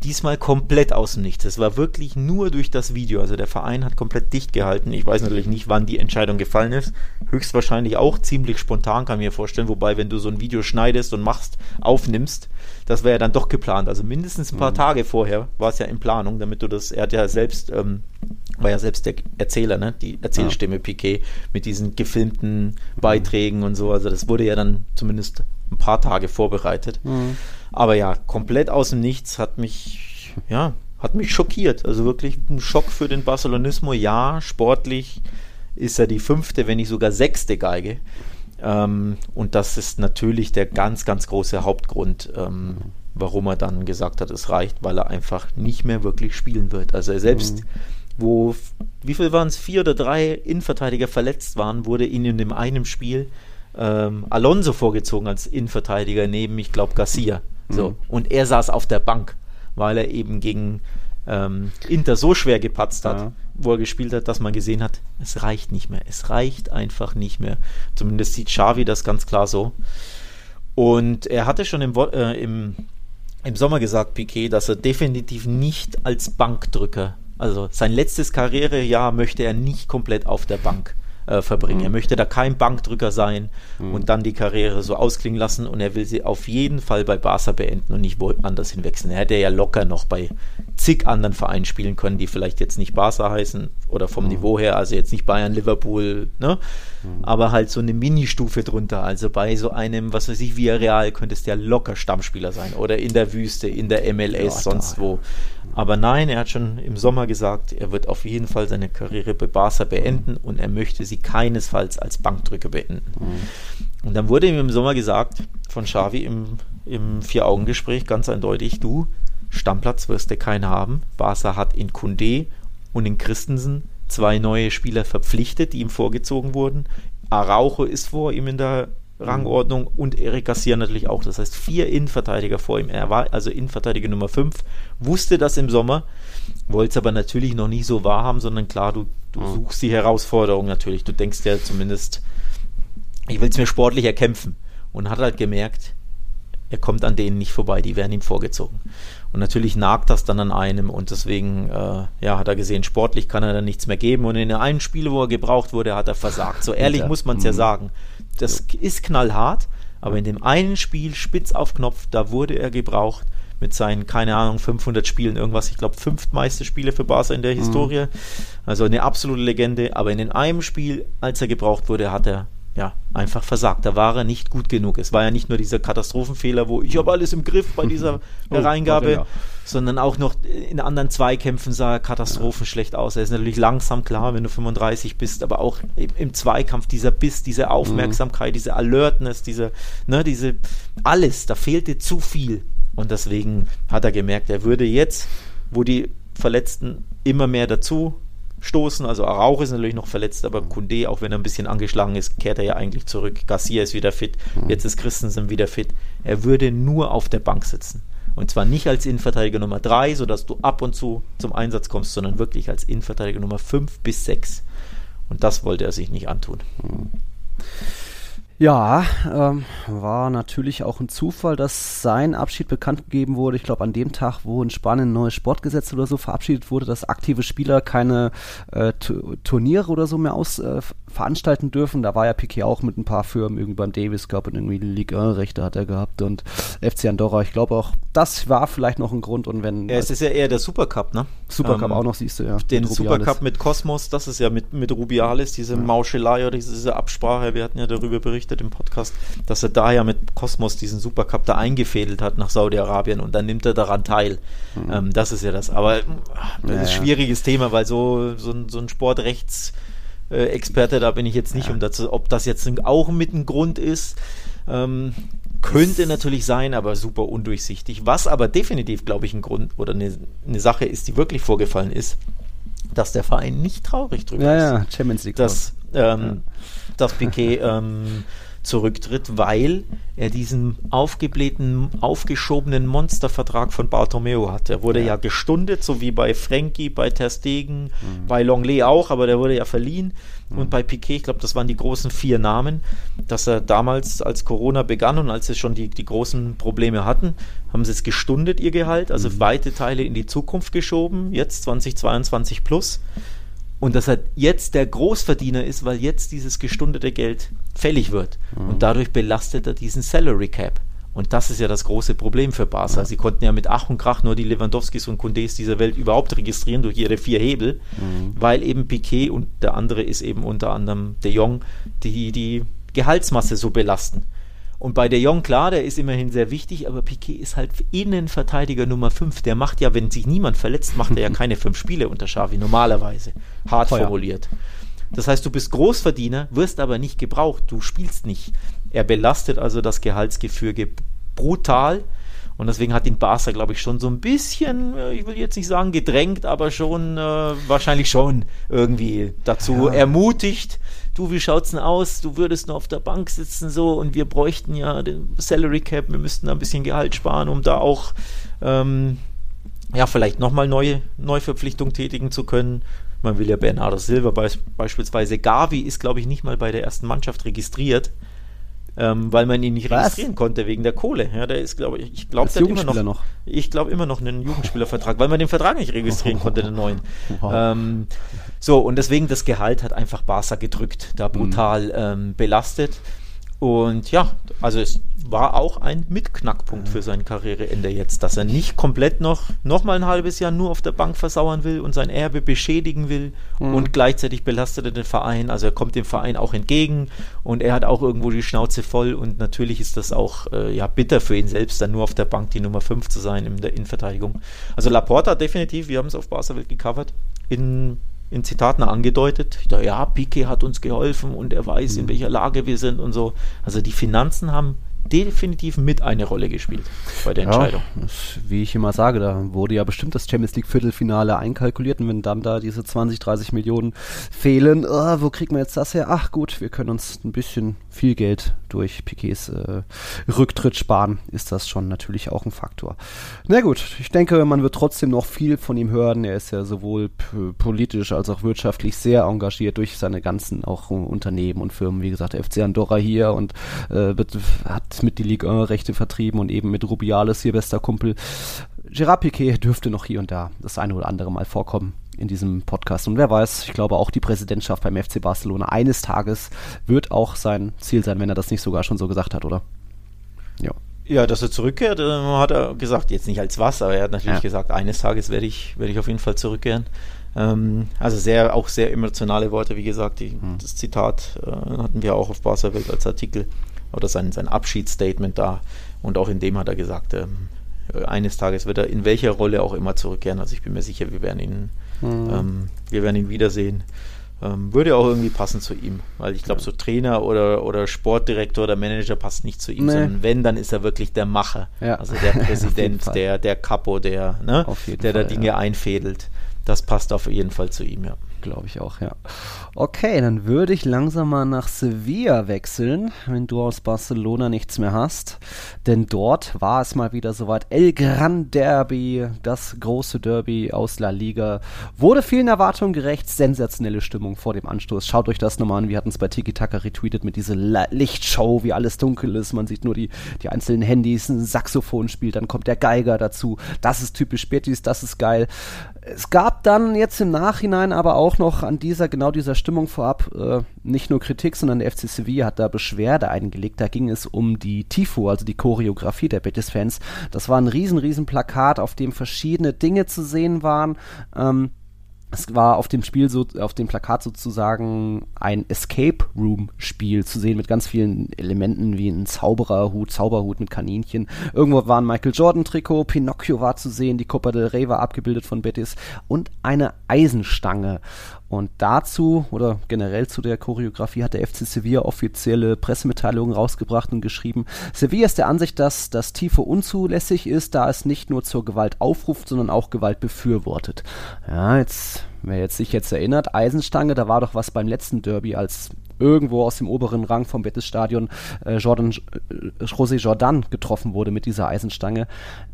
D: diesmal komplett aus dem Nichts. Es war wirklich nur durch das Video. Also der Verein hat komplett dicht gehalten. Ich weiß natürlich nicht, wann die Entscheidung gefallen ist. Höchstwahrscheinlich auch ziemlich spontan, kann ich mir vorstellen. Wobei, wenn du so ein Video schneidest und machst, aufnimmst, das wäre ja dann doch geplant. Also mindestens ein paar mhm. Tage vorher war es ja in Planung, damit du das, er hat ja selbst, ähm, war ja selbst der Erzähler, ne? die Erzählstimme ja. Piquet mit diesen gefilmten Beiträgen und so. Also das wurde ja dann zumindest ein paar Tage vorbereitet. Mhm. Aber ja, komplett aus dem Nichts hat mich, ja, hat mich schockiert. Also wirklich ein Schock für den Barcelonismo. Ja, sportlich ist er die fünfte, wenn nicht sogar sechste Geige. Ähm, und das ist natürlich der ganz, ganz große Hauptgrund, ähm, warum er dann gesagt hat, es reicht, weil er einfach nicht mehr wirklich spielen wird. Also er selbst, mhm. wo, wie viel waren es, vier oder drei Innenverteidiger verletzt waren, wurde ihn in dem einen Spiel ähm, Alonso vorgezogen als Innenverteidiger neben, ich glaube, Garcia. So. Mhm. Und er saß auf der Bank, weil er eben gegen ähm, Inter so schwer gepatzt hat, ja. wo er gespielt hat, dass man gesehen hat, es reicht nicht mehr. Es reicht einfach nicht mehr. Zumindest sieht Xavi das ganz klar so. Und er hatte schon im, äh, im, im Sommer gesagt, Piquet, dass er definitiv nicht als Bankdrücker, also sein letztes Karrierejahr möchte er nicht komplett auf der Bank äh, verbringen. Mhm. Er möchte da kein Bankdrücker sein mhm. und dann die Karriere so ausklingen lassen und er will sie auf jeden Fall bei Barca beenden und nicht woanders hinwechseln. Er hätte ja locker noch bei zig anderen Vereinen spielen können, die vielleicht jetzt nicht Barca heißen oder vom mhm. Niveau her, also jetzt nicht Bayern, Liverpool, ne? Mhm. Aber halt so eine Ministufe drunter. Also bei so einem, was weiß ich, Villarreal könntest du ja locker Stammspieler sein oder in der Wüste, in der MLS, ja, sonst da, wo. Aber nein, er hat schon im Sommer gesagt, er wird auf jeden Fall seine Karriere bei Barca beenden und er möchte sie keinesfalls als Bankdrücker beenden. Mhm. Und dann wurde ihm im Sommer gesagt von Xavi im, im Vier-Augen-Gespräch ganz eindeutig, du, Stammplatz wirst du keinen haben. Barca hat in Kunde und in Christensen zwei neue Spieler verpflichtet, die ihm vorgezogen wurden. Araujo ist vor ihm in der Rangordnung und Eric Garcia natürlich auch. Das heißt, vier Innenverteidiger vor ihm. Er war also Innenverteidiger Nummer 5, wusste das im Sommer, wollte es aber natürlich noch nicht so wahrhaben, sondern klar, du, du mhm. suchst die Herausforderung natürlich. Du denkst ja zumindest, ich will es mir sportlich erkämpfen. Und hat halt gemerkt, er kommt an denen nicht vorbei, die werden ihm vorgezogen. Und natürlich nagt das dann an einem und deswegen äh, ja, hat er gesehen, sportlich kann er dann nichts mehr geben. Und in einem Spiel, wo er gebraucht wurde, hat er versagt. So ehrlich muss man es ja mhm. sagen. Das ist knallhart, aber in dem einen Spiel, spitz auf Knopf, da wurde er gebraucht mit seinen, keine Ahnung, 500 Spielen, irgendwas, ich glaube, fünftmeiste Spiele für Barca in der mhm. Historie. Also eine absolute Legende. Aber in dem einen Spiel, als er gebraucht wurde, hat er ja, einfach versagt. Da war er nicht gut genug. Es war ja nicht nur dieser Katastrophenfehler, wo ich habe alles im Griff bei dieser oh, Reingabe, ja. sondern auch noch in anderen Zweikämpfen sah er Katastrophen ja. schlecht aus. Er ist natürlich langsam, klar, wenn du 35 bist, aber auch im, im Zweikampf dieser Biss, diese Aufmerksamkeit, mhm. diese Alertness, diese, ne, diese, alles, da fehlte zu viel. Und deswegen hat er gemerkt, er würde jetzt, wo die Verletzten immer mehr dazu stoßen, also Arauch ist natürlich noch verletzt, aber Kunde, auch wenn er ein bisschen angeschlagen ist, kehrt er ja eigentlich zurück. Garcia ist wieder fit, jetzt ist Christensen wieder fit. Er würde nur auf der Bank sitzen. Und zwar nicht als Innenverteidiger Nummer 3, sodass du ab und zu zum Einsatz kommst, sondern wirklich als Innenverteidiger Nummer 5 bis 6. Und das wollte er sich nicht antun.
C: Ja, ähm, war natürlich auch ein Zufall, dass sein Abschied bekannt gegeben wurde. Ich glaube, an dem Tag, wo in Spanien ein neues Sportgesetz oder so verabschiedet wurde, dass aktive Spieler keine äh, Turniere oder so mehr aus äh, veranstalten dürfen. Da war ja Piquet auch mit ein paar Firmen, irgendwie beim Davis Cup und irgendwie Ligue 1 Rechte hat er gehabt und FC Andorra. Ich glaube auch, das war vielleicht noch ein Grund. Und wenn
D: ja, es ist ja eher der Supercup, ne?
C: Supercup ähm, auch noch, siehst du ja.
D: Den Supercup mit Cosmos, das ist ja mit, mit Rubiales, diese ja. Mauschelei oder diese Absprache. Wir hatten ja darüber berichtet berichtet im Podcast, dass er da ja mit Cosmos diesen Supercup da eingefädelt hat nach Saudi-Arabien und dann nimmt er daran teil. Mhm. Ähm, das ist ja das. Aber das ja, ist ein schwieriges Thema, weil so, so, so ein Sportrechts- Experte, da bin ich jetzt nicht, ja. um dazu, ob das jetzt auch mit ein Grund ist. Ähm, könnte natürlich sein, aber super undurchsichtig. Was aber definitiv, glaube ich, ein Grund oder eine, eine Sache ist, die wirklich vorgefallen ist, dass der Verein nicht traurig drüber
C: ja,
D: ist.
C: Ja, Champions League.
D: Dass, ähm, ja. Dass Piquet ähm, zurücktritt, weil er diesen aufgeblähten, aufgeschobenen Monstervertrag von Bartomeu hat. Er wurde ja, ja gestundet, so wie bei Frankie, bei Ter Stegen, mhm. bei Longley auch, aber der wurde ja verliehen. Mhm. Und bei Piquet, ich glaube, das waren die großen vier Namen, dass er damals, als Corona begann und als sie schon die, die großen Probleme hatten, haben sie es gestundet, ihr Gehalt, also mhm. weite Teile in die Zukunft geschoben, jetzt 2022 plus und dass er jetzt der Großverdiener ist, weil jetzt dieses gestundete Geld fällig wird. Mhm. Und dadurch belastet er diesen Salary Cap. Und das ist ja das große Problem für Barca. Ja. Sie konnten ja mit Ach und Krach nur die Lewandowskis und Kundés dieser Welt überhaupt registrieren durch ihre vier Hebel, mhm. weil eben Piquet und der andere ist eben unter anderem De Jong, die die Gehaltsmasse so belasten. Und bei De Jong, klar, der ist immerhin sehr wichtig, aber Piquet ist halt Innenverteidiger Nummer 5. Der macht ja, wenn sich niemand verletzt, macht er ja keine fünf Spiele unter Xavi, normalerweise. Hart Feuer. formuliert. Das heißt, du bist Großverdiener, wirst aber nicht gebraucht, du spielst nicht. Er belastet also das Gehaltsgefüge brutal. Und deswegen hat ihn Barca, glaube ich, schon so ein bisschen, äh, ich will jetzt nicht sagen gedrängt, aber schon, äh, wahrscheinlich schon irgendwie dazu ja. ermutigt, du, wie schaut's denn aus? Du würdest nur auf der Bank sitzen so und wir bräuchten ja den Salary Cap, wir müssten da ein bisschen Gehalt sparen, um da auch ähm, ja, vielleicht nochmal neue Neuverpflichtungen tätigen zu können. Man will ja Bernardo Silva be beispielsweise. Gavi ist, glaube ich, nicht mal bei der ersten Mannschaft registriert ähm, weil man ihn nicht Was? registrieren konnte wegen der Kohle. Ja, der ist, glaube ich, ich glaube, der hat immer noch, noch. ich glaube immer noch einen Jugendspielervertrag, weil man den Vertrag nicht registrieren konnte, den neuen. Wow. Ähm, so, und deswegen das Gehalt hat einfach Barca gedrückt, da brutal mhm. ähm, belastet. Und ja, also es war auch ein Mitknackpunkt für sein Karriereende jetzt, dass er nicht komplett noch, noch mal ein halbes Jahr nur auf der Bank versauern will und sein Erbe beschädigen will mhm. und gleichzeitig belastet er den Verein. Also er kommt dem Verein auch entgegen und er hat auch irgendwo die Schnauze voll und natürlich ist das auch äh, ja, bitter für ihn selbst, dann nur auf der Bank die Nummer 5 zu sein in der Innenverteidigung. Also Laporta definitiv, wir haben es auf Barca gecovert, in in Zitaten angedeutet. Dachte, ja, Piquet hat uns geholfen und er weiß, in mhm. welcher Lage wir sind und so. Also die Finanzen haben definitiv mit eine Rolle gespielt bei der Entscheidung.
C: Ja, wie ich immer sage, da wurde ja bestimmt das Champions League Viertelfinale einkalkuliert und wenn dann da diese 20, 30 Millionen fehlen, oh, wo kriegen wir jetzt das her? Ach gut, wir können uns ein bisschen viel Geld durch Piquets äh, Rücktritt sparen, ist das schon natürlich auch ein Faktor. Na gut, ich denke, man wird trotzdem noch viel von ihm hören. Er ist ja sowohl politisch als auch wirtschaftlich sehr engagiert durch seine ganzen auch Unternehmen und Firmen. Wie gesagt, FC Andorra hier und äh, hat mit die Ligue 1 Rechte vertrieben und eben mit Rubiales hier bester Kumpel. Gerard Piquet dürfte noch hier und da das eine oder andere Mal vorkommen in diesem Podcast. Und wer weiß, ich glaube auch die Präsidentschaft beim FC Barcelona eines Tages wird auch sein Ziel sein, wenn er das nicht sogar schon so gesagt hat, oder?
D: Ja. Ja, dass er zurückkehrt, äh, hat er gesagt, jetzt nicht als was, aber er hat natürlich ja. gesagt, eines Tages werde ich, werde ich auf jeden Fall zurückkehren. Ähm, also sehr, auch sehr emotionale Worte, wie gesagt, die, mhm. das Zitat äh, hatten wir auch auf Welt als Artikel oder sein, sein Abschiedsstatement da und auch in dem hat er gesagt, ähm, eines Tages wird er in welcher Rolle auch immer zurückkehren. Also ich bin mir sicher, wir werden ihn, mhm. ähm, wir werden ihn wiedersehen. Ähm, würde auch irgendwie passen zu ihm, weil ich glaube, so Trainer oder, oder Sportdirektor oder Manager passt nicht zu ihm,
C: Nee.
D: sondern wenn, dann ist er wirklich der Macher.
C: Ja.
D: Also der Präsident, der, der Capo, der, ne, der da
C: Fall,
D: Dinge
C: ja.
D: einfädelt. Das passt auf jeden Fall zu ihm, ja.
C: Glaube ich auch, ja. Okay, dann würde ich langsam mal nach Sevilla wechseln, wenn du aus Barcelona nichts mehr hast. Denn dort war es mal wieder soweit. El Gran Derby, das große Derby aus La Liga. Wurde vielen Erwartungen gerecht. Sensationelle Stimmung vor dem Anstoß. Schaut euch das nochmal an. Wir hatten es bei Tiki Taka retweetet mit dieser Lichtshow, wie alles dunkel ist. Man sieht nur die, die einzelnen Handys, ein Saxophon spielt, dann kommt der Geiger dazu. Das ist typisch Betis, das ist geil. Es gab dann jetzt im Nachhinein aber auch noch an dieser, genau dieser Stimmung vorab, äh, nicht nur Kritik, sondern der FC Sevilla hat da Beschwerde eingelegt. Da ging es um die Tifo, also die Choreografie der Betis-Fans. Das war ein riesen, riesen Plakat, auf dem verschiedene Dinge zu sehen waren. Ähm, es war auf dem Spiel so, auf dem Plakat sozusagen ein Escape Room Spiel zu sehen mit ganz vielen Elementen wie ein Zaubererhut, Zauberhut mit Kaninchen. Irgendwo war ein Michael Jordan Trikot, Pinocchio war zu sehen, die Copa del Rey war abgebildet von Betis und eine Eisenstange. Und dazu oder generell zu der Choreografie hat der FC Sevilla offizielle Pressemitteilungen rausgebracht und geschrieben, Sevilla ist der Ansicht, dass das Tifo unzulässig ist, da es nicht nur zur Gewalt aufruft, sondern auch Gewalt befürwortet. Ja, jetzt, wer jetzt sich jetzt erinnert, Eisenstange, da war doch was beim letzten Derby, als irgendwo aus dem oberen Rang vom Betis-Stadion äh, Jordan, äh, José Jordan getroffen wurde mit dieser Eisenstange.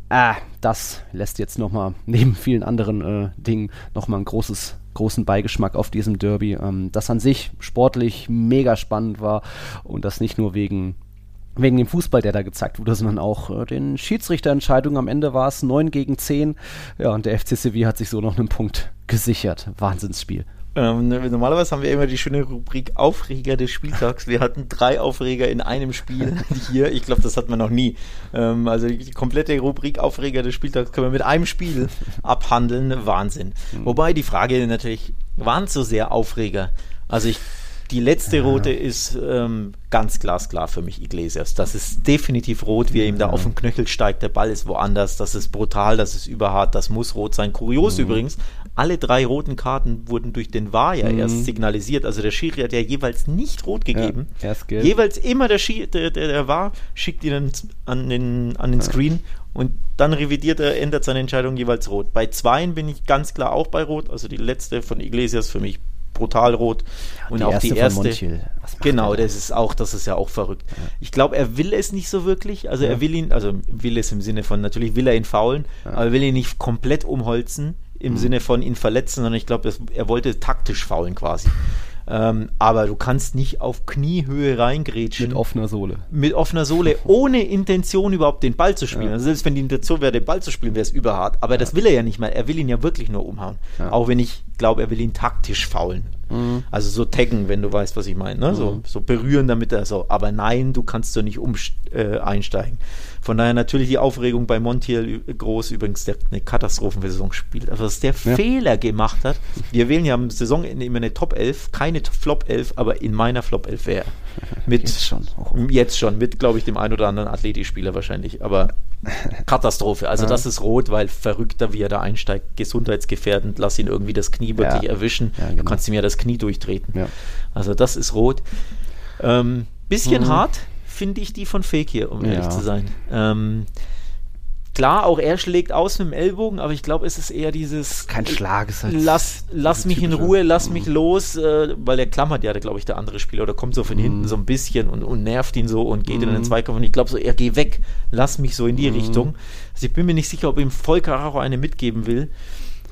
C: Ah, das lässt jetzt nochmal neben vielen anderen äh, Dingen nochmal ein großes großen Beigeschmack auf diesem Derby, ähm, das an sich sportlich mega spannend war und das nicht nur wegen wegen dem Fußball, der da gezeigt wurde, sondern auch äh, den Schiedsrichterentscheidungen. Am Ende war es 9 gegen 10. Ja, und der FC Sevilla hat sich so noch einen Punkt gesichert. Wahnsinnsspiel.
D: Ähm, normalerweise haben wir immer die schöne Rubrik Aufreger des Spieltags. Wir hatten drei Aufreger in einem Spiel hier. Ich glaube, das hat man noch nie. Ähm, also die, komplette Rubrik Aufreger des Spieltags können wir mit einem Spiel abhandeln. Wahnsinn. Wobei die Frage natürlich, waren es so sehr Aufreger? Also ich die letzte rote ist ähm, ganz glasklar für mich Iglesias. Das ist definitiv rot, wie er ihm da auf den Knöchel steigt. Der Ball ist woanders. Das ist brutal, das ist überhart, das muss rot sein. Kurios übrigens, alle drei roten Karten wurden durch den VAR ja erst signalisiert. Also der Schiri hat ja jeweils nicht rot gegeben.
C: erst gelb.
D: Jeweils immer der, Schi der, der, der VAR schickt ihn an den, an den Screen und dann revidiert er, ändert seine Entscheidung jeweils rot. Bei zweien bin ich ganz klar auch bei rot. Also die letzte von Iglesias für mich brutal rot. und
C: die
D: auch
C: erste
D: die erste. Genau, das ist auch, das ist ja auch verrückt. Ich glaube, er will es nicht so wirklich. Also er will ihn, also will es im Sinne von, natürlich will er ihn faulen, aber er will ihn nicht komplett umholzen im Sinne von ihn verletzen, sondern ich glaube, er wollte taktisch faulen quasi. Ähm, aber du kannst nicht auf Kniehöhe reingrätschen
C: Mit offener Sohle.
D: mit offener Sohle, ohne Intention überhaupt den Ball zu spielen. Also selbst wenn die Intention wäre, den Ball zu spielen, wäre es überhart. Aber das will er ja nicht mal. Er will ihn ja wirklich nur umhauen. Auch wenn ich glaube, er will ihn taktisch faulen.
C: Mhm.
D: Also so taggen, wenn du weißt, was ich meine. Ne? So, so berühren, damit er so. Aber nein, du kannst so nicht um, äh, einsteigen. Von daher natürlich die Aufregung bei Montiel groß. Übrigens, der eine Katastrophensaison spielt. Also, dass der
C: Ja.
D: Fehler gemacht hat. Wir wählen ja am Saisonende immer eine Top 11, keine Flop 11, aber in meiner Flop 11 wäre. Mit
C: Jetzt schon. Oh.
D: Jetzt schon, mit, glaube ich, dem ein oder anderen Athletikspieler wahrscheinlich. Aber Katastrophe. Also das ist rot, weil verrückter, wie er da einsteigt, gesundheitsgefährdend, lass ihn irgendwie das Knie wirklich
C: Ja.
D: erwischen.
C: Ja,
D: Du
C: genau.
D: kannst ihm ja das Knie durchtreten.
C: Ja.
D: Also das ist rot. Ähm, bisschen
C: Mhm.
D: hart finde ich die von Fake hier, um ehrlich
C: Ja.
D: zu sein. Ähm, klar, auch er schlägt aus mit dem Ellbogen, aber ich glaube, es ist eher dieses
C: Kein Schlag, ist halt
D: lass, lass mich in
C: typische-
D: Ruhe, lass
C: Mhm.
D: mich los, äh, weil der klammert ja, glaube ich, der andere Spieler oder kommt so von hinten so ein bisschen und, und nervt ihn so und geht in den
C: Mhm.
D: Zweikampf und ich glaube so, er geh weg, lass mich so in die Richtung. Also ich bin mir nicht sicher, ob ihm Volker eine mitgeben will.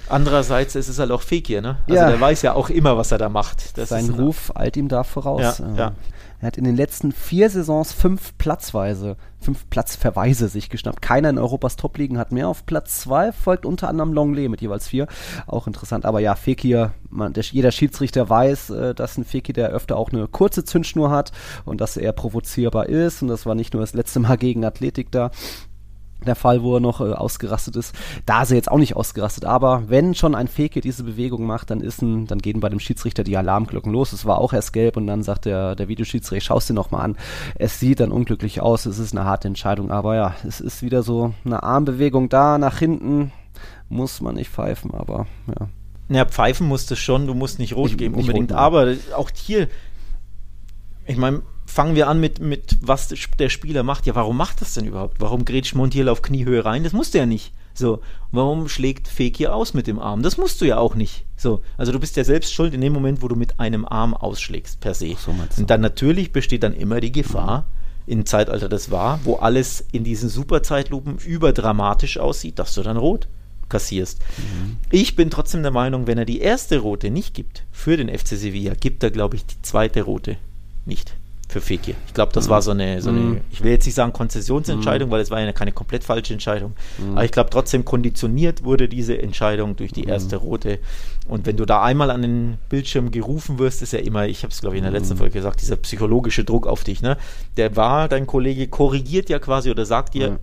D: Andererseits, es ist halt auch Fekir, ne? Also
C: Ja.
D: der weiß ja auch immer, was er da macht. Das
C: Sein Ruf eilt ihm da voraus.
D: Ja, ja.
C: Er hat in den letzten vier Saisons fünf Platzweise, fünf Platzverweise sich geschnappt. Keiner in Europas Top-Ligen hat mehr. Auf Platz zwei folgt unter anderem Longley mit jeweils vier. Auch interessant. Aber ja, Fekir, man, der, jeder Schiedsrichter weiß, äh, dass ein Fekir, der öfter auch eine kurze Zündschnur hat und dass er provozierbar ist. Und das war nicht nur das letzte Mal gegen Athletik da der Fall, wo er noch äh, ausgerastet ist. Da ist er jetzt auch nicht ausgerastet, aber wenn schon ein Feke diese Bewegung macht, dann ist ein, dann gehen bei dem Schiedsrichter die Alarmglocken los. Es war auch erst gelb und dann sagt der, der Videoschiedsrichter, schau es dir nochmal an. Es sieht dann unglücklich aus, es ist eine harte Entscheidung, aber ja, es ist wieder so eine Armbewegung da, nach hinten muss man nicht pfeifen, aber ja.
D: Naja, pfeifen musst du schon, du musst nicht rot
C: Nicht-
D: geben
C: nicht
D: unbedingt.
C: rot,
D: aber auch hier, ich meine, fangen wir an mit, mit was der Spieler macht. Ja, warum macht das denn überhaupt? Warum grätscht Montiel auf Kniehöhe rein? Das musst du ja nicht. So, warum schlägt Fekir aus mit dem Arm? Das musst du ja auch nicht. So, also du bist ja selbst schuld in dem Moment, wo du mit einem Arm ausschlägst, per se.
C: so.
D: Und dann natürlich besteht dann immer die Gefahr, im Zeitalter das war, wo alles in diesen Superzeitlupen überdramatisch aussieht, dass du dann rot kassierst. Ich bin trotzdem der Meinung, wenn er die erste rote nicht gibt für den FC Sevilla, gibt er, glaube ich, die zweite rote nicht für Fekir. Ich glaube, das war so eine, so eine, ich will jetzt nicht sagen Konzessionsentscheidung, weil es war ja keine komplett falsche Entscheidung. Aber ich glaube trotzdem konditioniert wurde diese Entscheidung durch die erste rote. Und wenn du da einmal an den Bildschirm gerufen wirst, ist ja immer, ich habe es glaube ich in der letzten Folge gesagt, dieser psychologische Druck auf dich. Ne? Der war, dein Kollege korrigiert ja quasi oder sagt dir,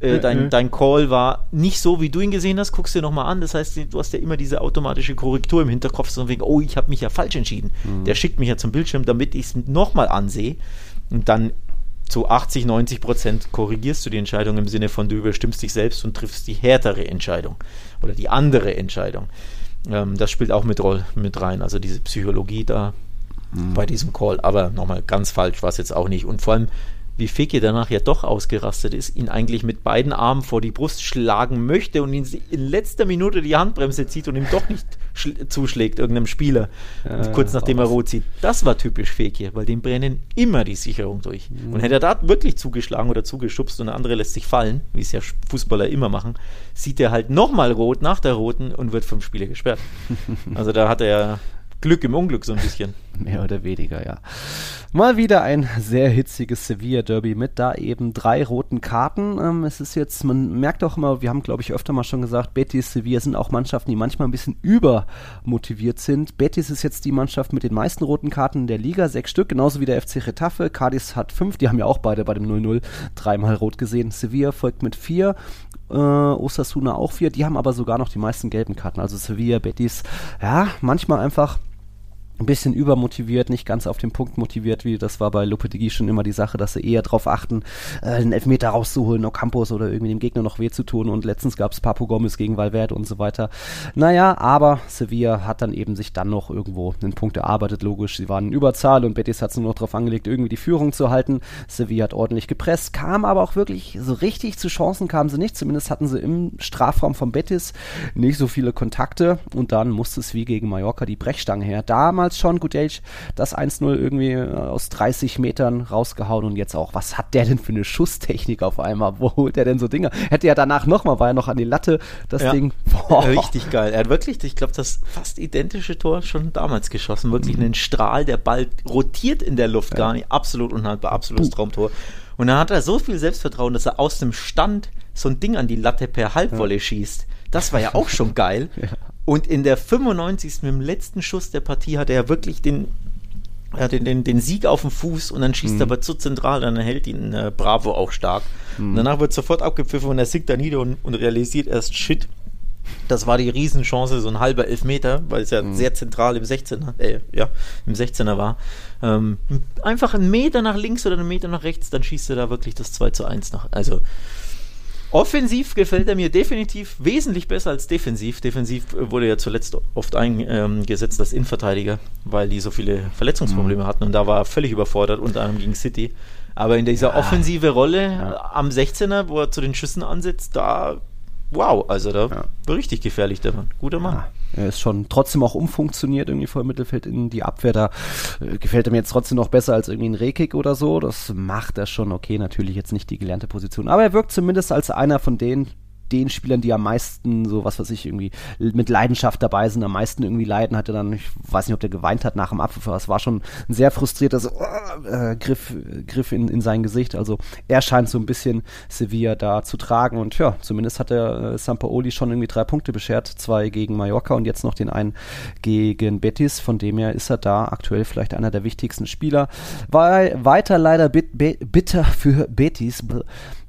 D: äh, dein, dein Call war nicht so, wie du ihn gesehen hast, guckst dir nochmal an. Das heißt, du hast ja immer diese automatische Korrektur im Hinterkopf, so wegen, oh, ich habe mich ja falsch entschieden. Der schickt mich ja zum Bildschirm, damit ich es nochmal ansehe. Und dann zu 80, 90 Prozent korrigierst du die Entscheidung im Sinne von, du überstimmst dich selbst und triffst die härtere Entscheidung oder die andere Entscheidung. Ähm, das spielt auch mit, mit rein, also diese Psychologie da bei diesem Call. Aber nochmal, ganz falsch war es jetzt auch nicht. Und vor allem, wie Fekir danach ja doch ausgerastet ist, ihn eigentlich mit beiden Armen vor die Brust schlagen möchte und ihn in letzter Minute die Handbremse zieht und ihm doch nicht schl- zuschlägt, irgendeinem Spieler, kurz nachdem er rot zieht. Das war typisch Fekir, weil dem brennen immer die Sicherung durch. Und hätte er da wirklich zugeschlagen oder zugeschubst und der andere lässt sich fallen, wie es ja Fußballer immer machen, sieht er halt nochmal rot nach der roten und wird vom Spieler gesperrt. Also da hat er Glück im Unglück so ein bisschen.
C: Mehr oder weniger, ja. Mal wieder ein sehr hitziges Sevilla-Derby mit da eben drei roten Karten. Ähm, es ist jetzt, man merkt auch immer, wir haben glaube ich öfter mal schon gesagt, Betis, Sevilla sind auch Mannschaften, die manchmal ein bisschen übermotiviert sind. Betis ist jetzt die Mannschaft mit den meisten roten Karten in der Liga, sechs Stück, genauso wie der FC Retafe. Cadiz hat fünf, die haben ja auch beide bei dem 0-0 dreimal rot gesehen. Sevilla folgt mit vier. Äh, Osasuna auch vier, die haben aber sogar noch die meisten gelben Karten. Also Sevilla, Betis, ja, manchmal einfach ein bisschen übermotiviert, nicht ganz auf den Punkt motiviert, wie das war bei Lopetegui schon immer die Sache, dass sie eher darauf achten, äh, den Elfmeter rauszuholen, Ocampos oder irgendwie dem Gegner noch weh zu tun und letztens gab es Papo Gomez gegen Valverde und so weiter. Naja, aber Sevilla hat dann eben sich dann noch irgendwo einen Punkt erarbeitet, logisch, sie waren in Überzahl und Betis hat es nur noch darauf angelegt, irgendwie die Führung zu halten. Sevilla hat ordentlich gepresst, kam aber auch wirklich so richtig zu Chancen kamen sie nicht, zumindest hatten sie im Strafraum von Betis nicht so viele Kontakte und dann musste es wie gegen Mallorca die Brechstange her. Damals schon Gutjelch das 1-0 irgendwie äh, aus 30 Metern rausgehauen und jetzt auch, was hat der denn für eine Schusstechnik auf einmal? Wo holt der denn so Dinger? Hätte ja danach nochmal, war ja noch an die Latte, das
D: Ja.
C: Ding. Boah.
D: Richtig geil. Er hat wirklich, ich glaube, das fast identische Tor schon damals geschossen. Wirklich einen Strahl, der Ball rotiert in der Luft gar nicht. Absolut unhaltbar, absolutes Traumtor. Und dann hat er so viel Selbstvertrauen, dass er aus dem Stand so ein Ding an die Latte per Halbwolle schießt. Das war ja auch schon geil. Und in der 95. mit dem letzten Schuss der Partie hat er wirklich den, ja, den, den, den Sieg auf dem Fuß und dann schießt er aber zu zentral, dann hält ihn äh, Bravo auch stark. Und danach wird sofort abgepfiffen und er sinkt da nieder und, und realisiert erst, shit, das war die Riesenchance, so ein halber Elfmeter, weil es ja sehr zentral im 16er, äh, ja, im 16er war. Ähm, einfach einen Meter nach links oder einen Meter nach rechts, dann schießt er da wirklich das 2 zu 1 nach. Also offensiv gefällt er mir definitiv wesentlich besser als defensiv. Defensiv äh, wurde ja zuletzt oft eingesetzt als Innenverteidiger, weil die so viele Verletzungsprobleme hatten und da war er völlig überfordert, unter anderem gegen City. Aber in dieser offensive Rolle am 16er, wo er zu den Schüssen ansetzt, da wow, also da war richtig gefährlich der Mann. Guter Mann.
C: Ja, er ist schon trotzdem auch umfunktioniert irgendwie vor dem Mittelfeld in die Abwehr. Da äh, gefällt er mir jetzt trotzdem noch besser als irgendwie ein Rekik oder so. Das macht er schon okay. Natürlich jetzt nicht die gelernte Position. Aber er wirkt zumindest als einer von den den Spielern, die am meisten, so was weiß ich, irgendwie mit Leidenschaft dabei sind, am meisten irgendwie leiden, hatte dann, ich weiß nicht, ob der geweint hat nach dem Abpfiff, aber es war schon ein sehr frustrierter so, äh, Griff, Griff in, in sein Gesicht. Also er scheint so ein bisschen Sevilla da zu tragen und ja, zumindest hat der äh, Sampaoli schon irgendwie drei Punkte beschert, zwei gegen Mallorca und jetzt noch den einen gegen Betis, von dem her ist er da aktuell vielleicht einer der wichtigsten Spieler. Weil weiter leider bit, bit, bitter für Betis,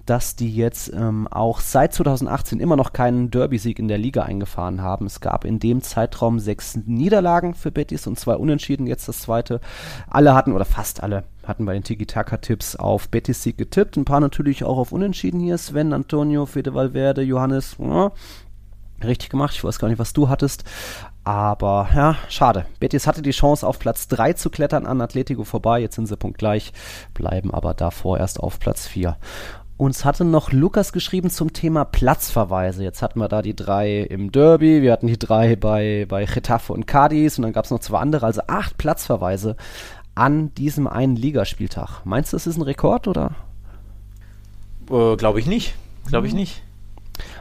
C: dass die jetzt ähm, auch seit 2018 immer noch keinen Derby-Sieg in der Liga eingefahren haben. Es gab in dem Zeitraum sechs Niederlagen für Betis und zwei Unentschieden, jetzt das zweite. Alle hatten, oder fast alle, hatten bei den Tiki-Taka-Tipps auf Betis-Sieg getippt. Ein paar natürlich auch auf Unentschieden hier. Sven, Antonio, Fede Valverde, Johannes. Ja, richtig gemacht. Ich weiß gar nicht, was du hattest. Aber ja, schade. Betis hatte die Chance, auf Platz 3 zu klettern an Atletico vorbei. Jetzt sind sie punktgleich, bleiben aber davor erst auf Platz 4. Uns hatte noch Lukas geschrieben zum Thema Platzverweise. Jetzt hatten wir da die drei im Derby, wir hatten die drei bei, bei Getafe und Cadiz und dann gab es noch zwei andere, also acht Platzverweise an diesem einen Ligaspieltag. Meinst du, das ist ein Rekord oder?
D: Äh, Glaube ich nicht. Glaube ich nicht.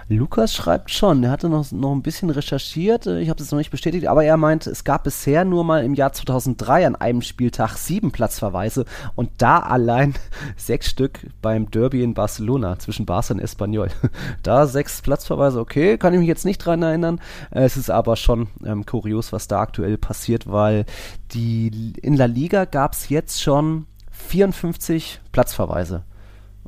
C: Lukas schreibt schon, er hatte noch, noch ein bisschen recherchiert, äh, ich habe es noch nicht bestätigt, aber er meint, es gab bisher nur mal im Jahr 2003 an einem Spieltag sieben Platzverweise und da allein sechs Stück beim Derby in Barcelona zwischen Barca und Espanyol. Da sechs Platzverweise, okay, kann ich mich jetzt nicht dran erinnern. Es ist aber schon ähm, kurios, was da aktuell passiert, weil die in La Liga gab es jetzt schon 54 Platzverweise.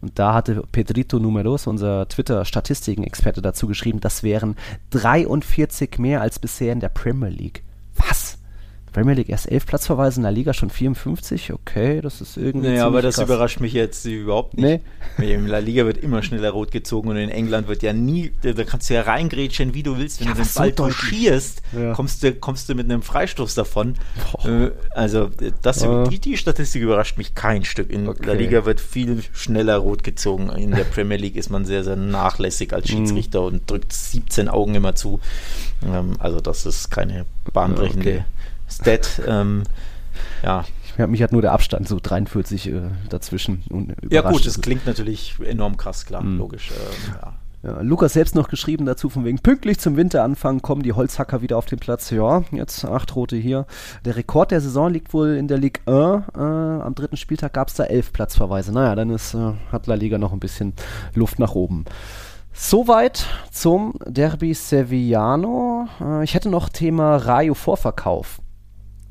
C: Und da hatte Pedrito Numeros, unser Twitter-Statistiken-Experte, dazu geschrieben, das wären 43 mehr als bisher in der Premier League. Was? Premier League erst 11 Platzverweise, in der Liga schon 54? Okay, das ist irgendwie.
D: Naja, aber das
C: krass.
D: überrascht mich jetzt überhaupt nicht. Nee. In La Liga wird immer schneller rot gezogen und in England wird ja nie, da, kannst du ja reingrätschen, wie du willst. Wenn
C: Ja,
D: du den Ball touchierst,
C: Ja.
D: kommst, du, kommst du mit einem Freistoß davon.
C: Boah.
D: Äh, also, das,
C: Ja.
D: die, die Statistik überrascht mich kein Stück. In La
C: Okay.
D: Liga wird viel schneller rot gezogen. In der Premier League ist man sehr, sehr nachlässig
C: Mhm.
D: als Schiedsrichter und drückt 17 Augen immer zu. Ähm, also, das ist keine bahnbrechende
C: Okay.
D: Stat. Ähm, ja,
C: Ja, mich hat nur der Abstand so 43 äh, dazwischen und
D: Ja gut, es klingt natürlich enorm krass, klar,
C: Mhm.
D: logisch. Ähm, ja.
C: Ja, Lukas selbst noch geschrieben dazu, von wegen pünktlich zum Winteranfang kommen die Holzhacker wieder auf den Platz. Ja, jetzt acht Rote hier. Der Rekord der Saison liegt wohl in der Ligue 1. Äh, am dritten Spieltag gab es da elf Platzverweise. Naja, dann ist, äh, hat La Liga noch ein bisschen Luft nach oben. Soweit zum Derby Sevillano. Äh, ich hätte noch Thema Rayo Vorverkauf.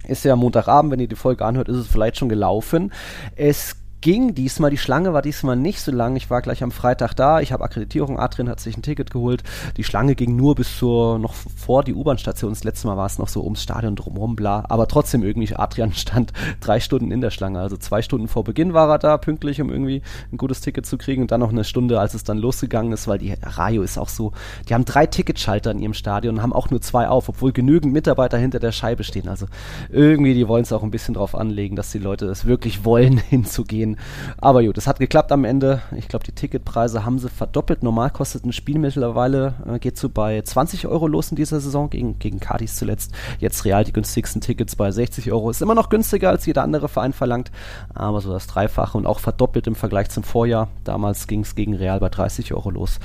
C: Ist ja Montagabend, wenn ihr die Folge anhört, ist es vielleicht schon gelaufen. Es ging diesmal, die Schlange war diesmal nicht so lang. Ich war gleich am Freitag da, ich habe Akkreditierung, Adrian hat sich ein Ticket geholt. Die Schlange ging nur bis zur, noch vor die U-Bahn-Station. Das letzte Mal war es noch so ums Stadion drumherum, bla. Aber trotzdem irgendwie, Adrian stand drei Stunden in der Schlange. Also zwei Stunden vor Beginn war er da, pünktlich, um irgendwie ein gutes Ticket zu kriegen. Und dann noch eine Stunde, als es dann losgegangen ist, weil die Rayo ist auch so, die haben drei Ticketschalter in ihrem Stadion und haben auch nur zwei auf, obwohl genügend Mitarbeiter hinter der Scheibe stehen. Also irgendwie, die wollen es auch ein bisschen drauf anlegen, dass die Leute es wirklich wollen, hinzugehen. Aber gut, es hat geklappt am Ende. Ich glaube, die Ticketpreise haben sie verdoppelt. Normal kostet ein Spiel mittlerweile, äh, geht so bei 20 Euro los in dieser Saison, gegen, gegen Cardis zuletzt. Jetzt real die günstigsten Tickets bei 60 Euro. Ist immer noch günstiger, als jeder andere Verein verlangt, aber so das Dreifache und auch verdoppelt im Vergleich zum Vorjahr. Damals ging es gegen Real bei 30 Euro los.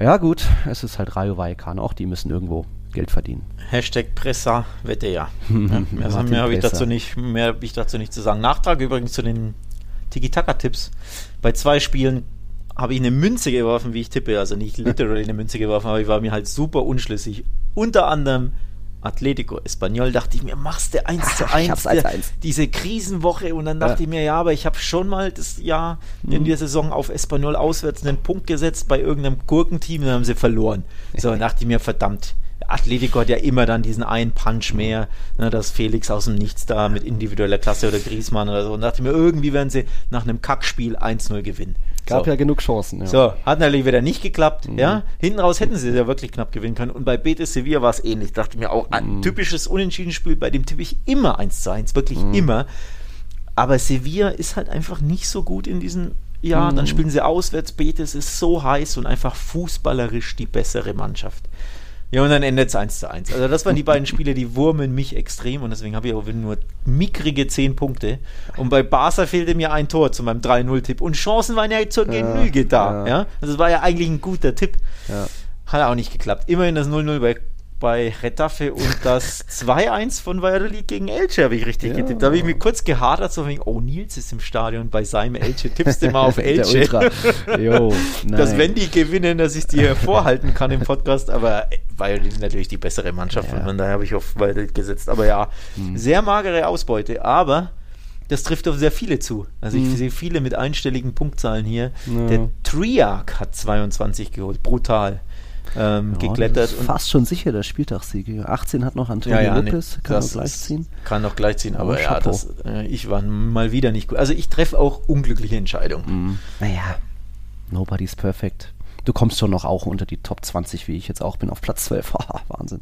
C: Ja gut, es ist halt Rayo Vallecano, auch die müssen irgendwo Geld verdienen.
D: Hashtag Pressa, wette ja. mehr mehr habe ich,
C: Pressa.
D: dazu nicht- mehr hab ich dazu nicht zu sagen. Nachtrag übrigens zu den Tiki-Taka-Tipps. Bei zwei Spielen habe ich eine Münze geworfen, wie ich tippe. Also nicht literally eine Münze geworfen, aber ich war mir halt super unschlüssig. Unter anderem Atletico Espanyol dachte ich mir, machst du 1 zu
C: Ich
D: 1,
C: hab's
D: der-
C: 1-1.
D: diese Krisenwoche und dann dachte
C: Ja.
D: ich mir, ja, aber ich habe schon mal das Jahr in der Saison auf Espanyol auswärts einen Punkt gesetzt bei irgendeinem Gurkenteam und dann haben sie verloren. So, dachte ich mir, verdammt, Atletico hat ja immer dann diesen einen Punch mehr, ne, dass Felix aus dem Nichts da mit individueller Klasse oder Griezmann oder so und dachte mir, irgendwie werden sie nach einem Kackspiel 1-0 gewinnen.
C: Gab
D: so.
C: ja genug Chancen. Ja.
D: So, hat natürlich wieder nicht geklappt. Ja, hinten raus hätten sie ja wirklich knapp gewinnen können. Und bei Betis Sevilla war es ähnlich. Dachte mir auch, ein typisches Unentschieden-Spiel, bei dem tippe ich immer 1 zu 1, wirklich immer. Aber Sevilla ist halt einfach nicht so gut in diesem Jahr. Dann spielen sie auswärts. Betis ist so heiß und einfach fußballerisch die bessere Mannschaft. Ja, und dann endet es 1 zu 1. Also das waren die beiden Spiele, die wurmen mich extrem und deswegen habe ich auch nur mickrige 10 Punkte. Und bei Barca fehlte mir ein Tor zu meinem 3-0-Tipp. Und Chancen waren ja zur Genüge da.
C: ja.
D: Ja. Also es war ja eigentlich ein guter Tipp.
C: Ja.
D: Hat auch nicht geklappt. Immerhin das 0-0 bei, bei Retafe und das 2-1 von Valladolid gegen Elche habe ich richtig
C: Ja.
D: getippt. Da habe ich mir kurz gehadert, so wegen, oh, Nils ist im Stadion bei seinem Elche. Tippst du mal auf Elche?
C: Jo,
D: dass wenn die gewinnen, dass ich die hervorhalten kann im Podcast, aber Valladolid ist natürlich die bessere Mannschaft
C: Ja.
D: Und von daher habe ich auf Valladolid gesetzt. Aber ja, sehr magere Ausbeute, aber das trifft auf sehr viele zu. Also ich
C: Mhm.
D: sehe viele mit einstelligen Punktzahlen hier.
C: Ja.
D: Der Triarch hat 22 geholt, brutal ähm,
C: Ja,
D: geklettert.
C: fast schon sicher der Spieltagssieg. 18 hat noch Antonio
D: Ja, ja, nee,
C: Lopez, kann
D: das
C: er gleich ziehen.
D: Kann noch gleich ziehen, aber
C: Oh,
D: ja, das, äh, ich war mal wieder nicht gut. Also ich treffe auch unglückliche Entscheidungen.
C: Mhm. Naja, nobody's perfect. Du kommst schon noch auch unter die Top 20, wie ich jetzt auch bin, auf Platz 12. Wahnsinn.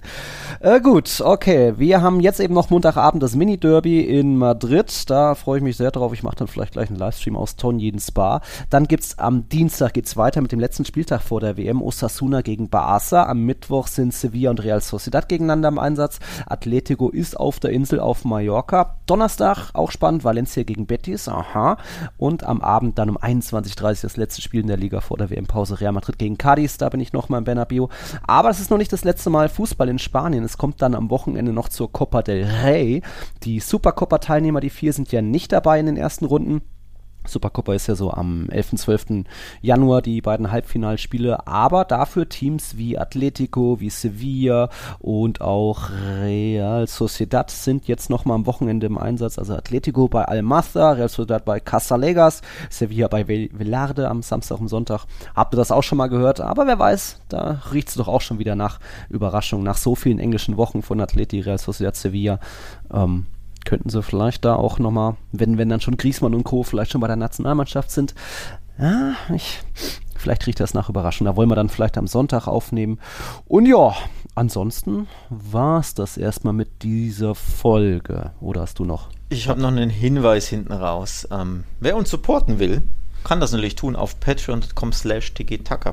C: Äh, gut, okay. Wir haben jetzt eben noch Montagabend das Mini-Derby in Madrid. Da freue ich mich sehr drauf. Ich mache dann vielleicht gleich einen Livestream aus Tonjen Spa. Dann gibt es am Dienstag geht's weiter mit dem letzten Spieltag vor der WM. Osasuna gegen Barça. Am Mittwoch sind Sevilla und Real Sociedad gegeneinander im Einsatz. Atletico ist auf der Insel auf Mallorca. Donnerstag auch spannend. Valencia gegen Betis. Aha. Und am Abend dann um 21.30 Uhr das letzte Spiel in der Liga vor der WM-Pause. Real Madrid gegen Cadiz. Da bin ich nochmal im Bernabeu. Aber es ist noch nicht das letzte Mal Fußball in Spanien. Es kommt dann am Wochenende noch zur Copa del Rey. Die Supercopa-Teilnehmer, die vier, sind ja nicht dabei in den ersten Runden. Supercopa ist ja so am 11. 12. Januar die beiden Halbfinalspiele, aber dafür Teams wie Atletico, wie Sevilla und auch Real Sociedad sind jetzt nochmal am Wochenende im Einsatz. Also Atletico bei Almazda, Real Sociedad bei Casalegas, Sevilla bei Velarde am Samstag und Sonntag. Habt ihr das auch schon mal gehört? Aber wer weiß, da riecht es doch auch schon wieder nach Überraschung, nach so vielen englischen Wochen von Atleti, Real Sociedad, Sevilla. Ähm, könnten sie vielleicht da auch nochmal, wenn, wenn dann schon Griesmann und Co. vielleicht schon bei der Nationalmannschaft sind, ja, ich, vielleicht riecht das nach Überraschung. Da wollen wir dann vielleicht am Sonntag aufnehmen. Und ja, ansonsten war es das erstmal mit dieser Folge. Oder hast du noch?
D: Ich habe noch einen Hinweis hinten raus. Ähm, wer uns supporten will, kann das natürlich tun auf patreon.com slash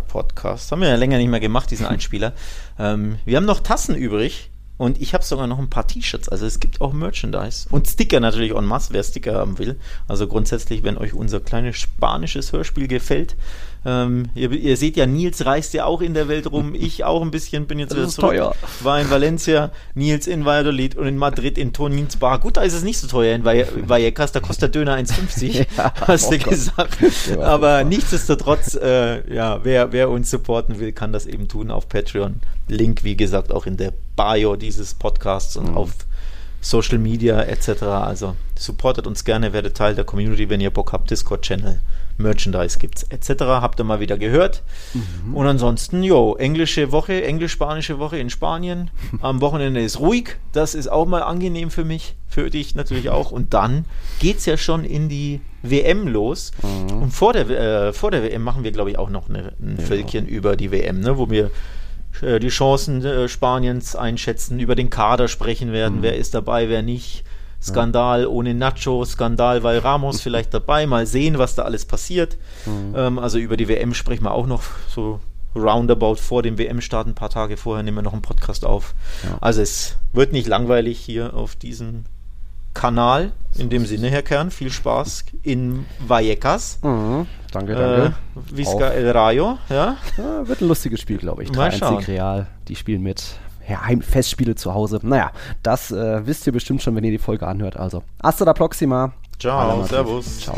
D: podcast. Haben wir ja länger nicht mehr gemacht, diesen Einspieler. ähm, wir haben noch Tassen übrig und ich habe sogar noch ein paar T-Shirts. Also es gibt auch Merchandise. Und Sticker natürlich en masse, wer Sticker haben will. Also grundsätzlich, wenn euch unser kleines spanisches Hörspiel gefällt. Ähm, ihr, ihr, seht ja, Nils reist ja auch in der Welt rum. Ich auch ein bisschen, bin jetzt wieder zurück. Teuer. War in Valencia, Nils in Valladolid und in Madrid in Tonins Bar. Gut, da ist es nicht so teuer in Vallecas. Da kostet der Döner 1,50. ja, hast oh du Gott. gesagt. Aber nichtsdestotrotz, äh, ja, wer, wer uns supporten will, kann das eben tun auf Patreon. Link, wie gesagt, auch in der Bio dieses Podcasts und mhm. auf Social Media etc. Also supportet uns gerne, werdet Teil der Community, wenn ihr Bock habt, Discord-Channel, Merchandise gibt's etc. Habt ihr mal wieder gehört. Mhm. Und ansonsten, jo, englische Woche, englisch-spanische Woche in Spanien. Am Wochenende ist ruhig. Das ist auch mal angenehm für mich, für dich natürlich auch. Und dann geht's ja schon in die WM los. Mhm. Und vor der, äh, vor der WM machen wir, glaube ich, auch noch eine, ein ja. Völkchen über die WM, ne, wo wir äh, die Chancen äh, Spaniens einschätzen, über den Kader sprechen werden, mhm. wer ist dabei, wer nicht. Skandal ja. ohne Nacho, Skandal, weil Ramos vielleicht dabei, mal sehen, was da alles passiert. Mhm. Ähm, also über die WM sprechen wir auch noch so roundabout vor dem WM-Start, ein paar Tage vorher nehmen wir noch einen Podcast auf. Ja. Also es wird nicht langweilig hier auf diesem Kanal. In dem Sinne, Herr Kern, viel Spaß in Vallecas.
C: Mhm. Danke, danke.
D: Äh, Visca El Rayo, ja?
C: ja? Wird ein lustiges Spiel, glaube ich. 3-1 Real, die spielen mit. Ja, Festspiele zu Hause. Naja, das äh, wisst ihr bestimmt schon, wenn ihr die Folge anhört. Also, hasta la próxima.
D: Ciao, servus. Ciao.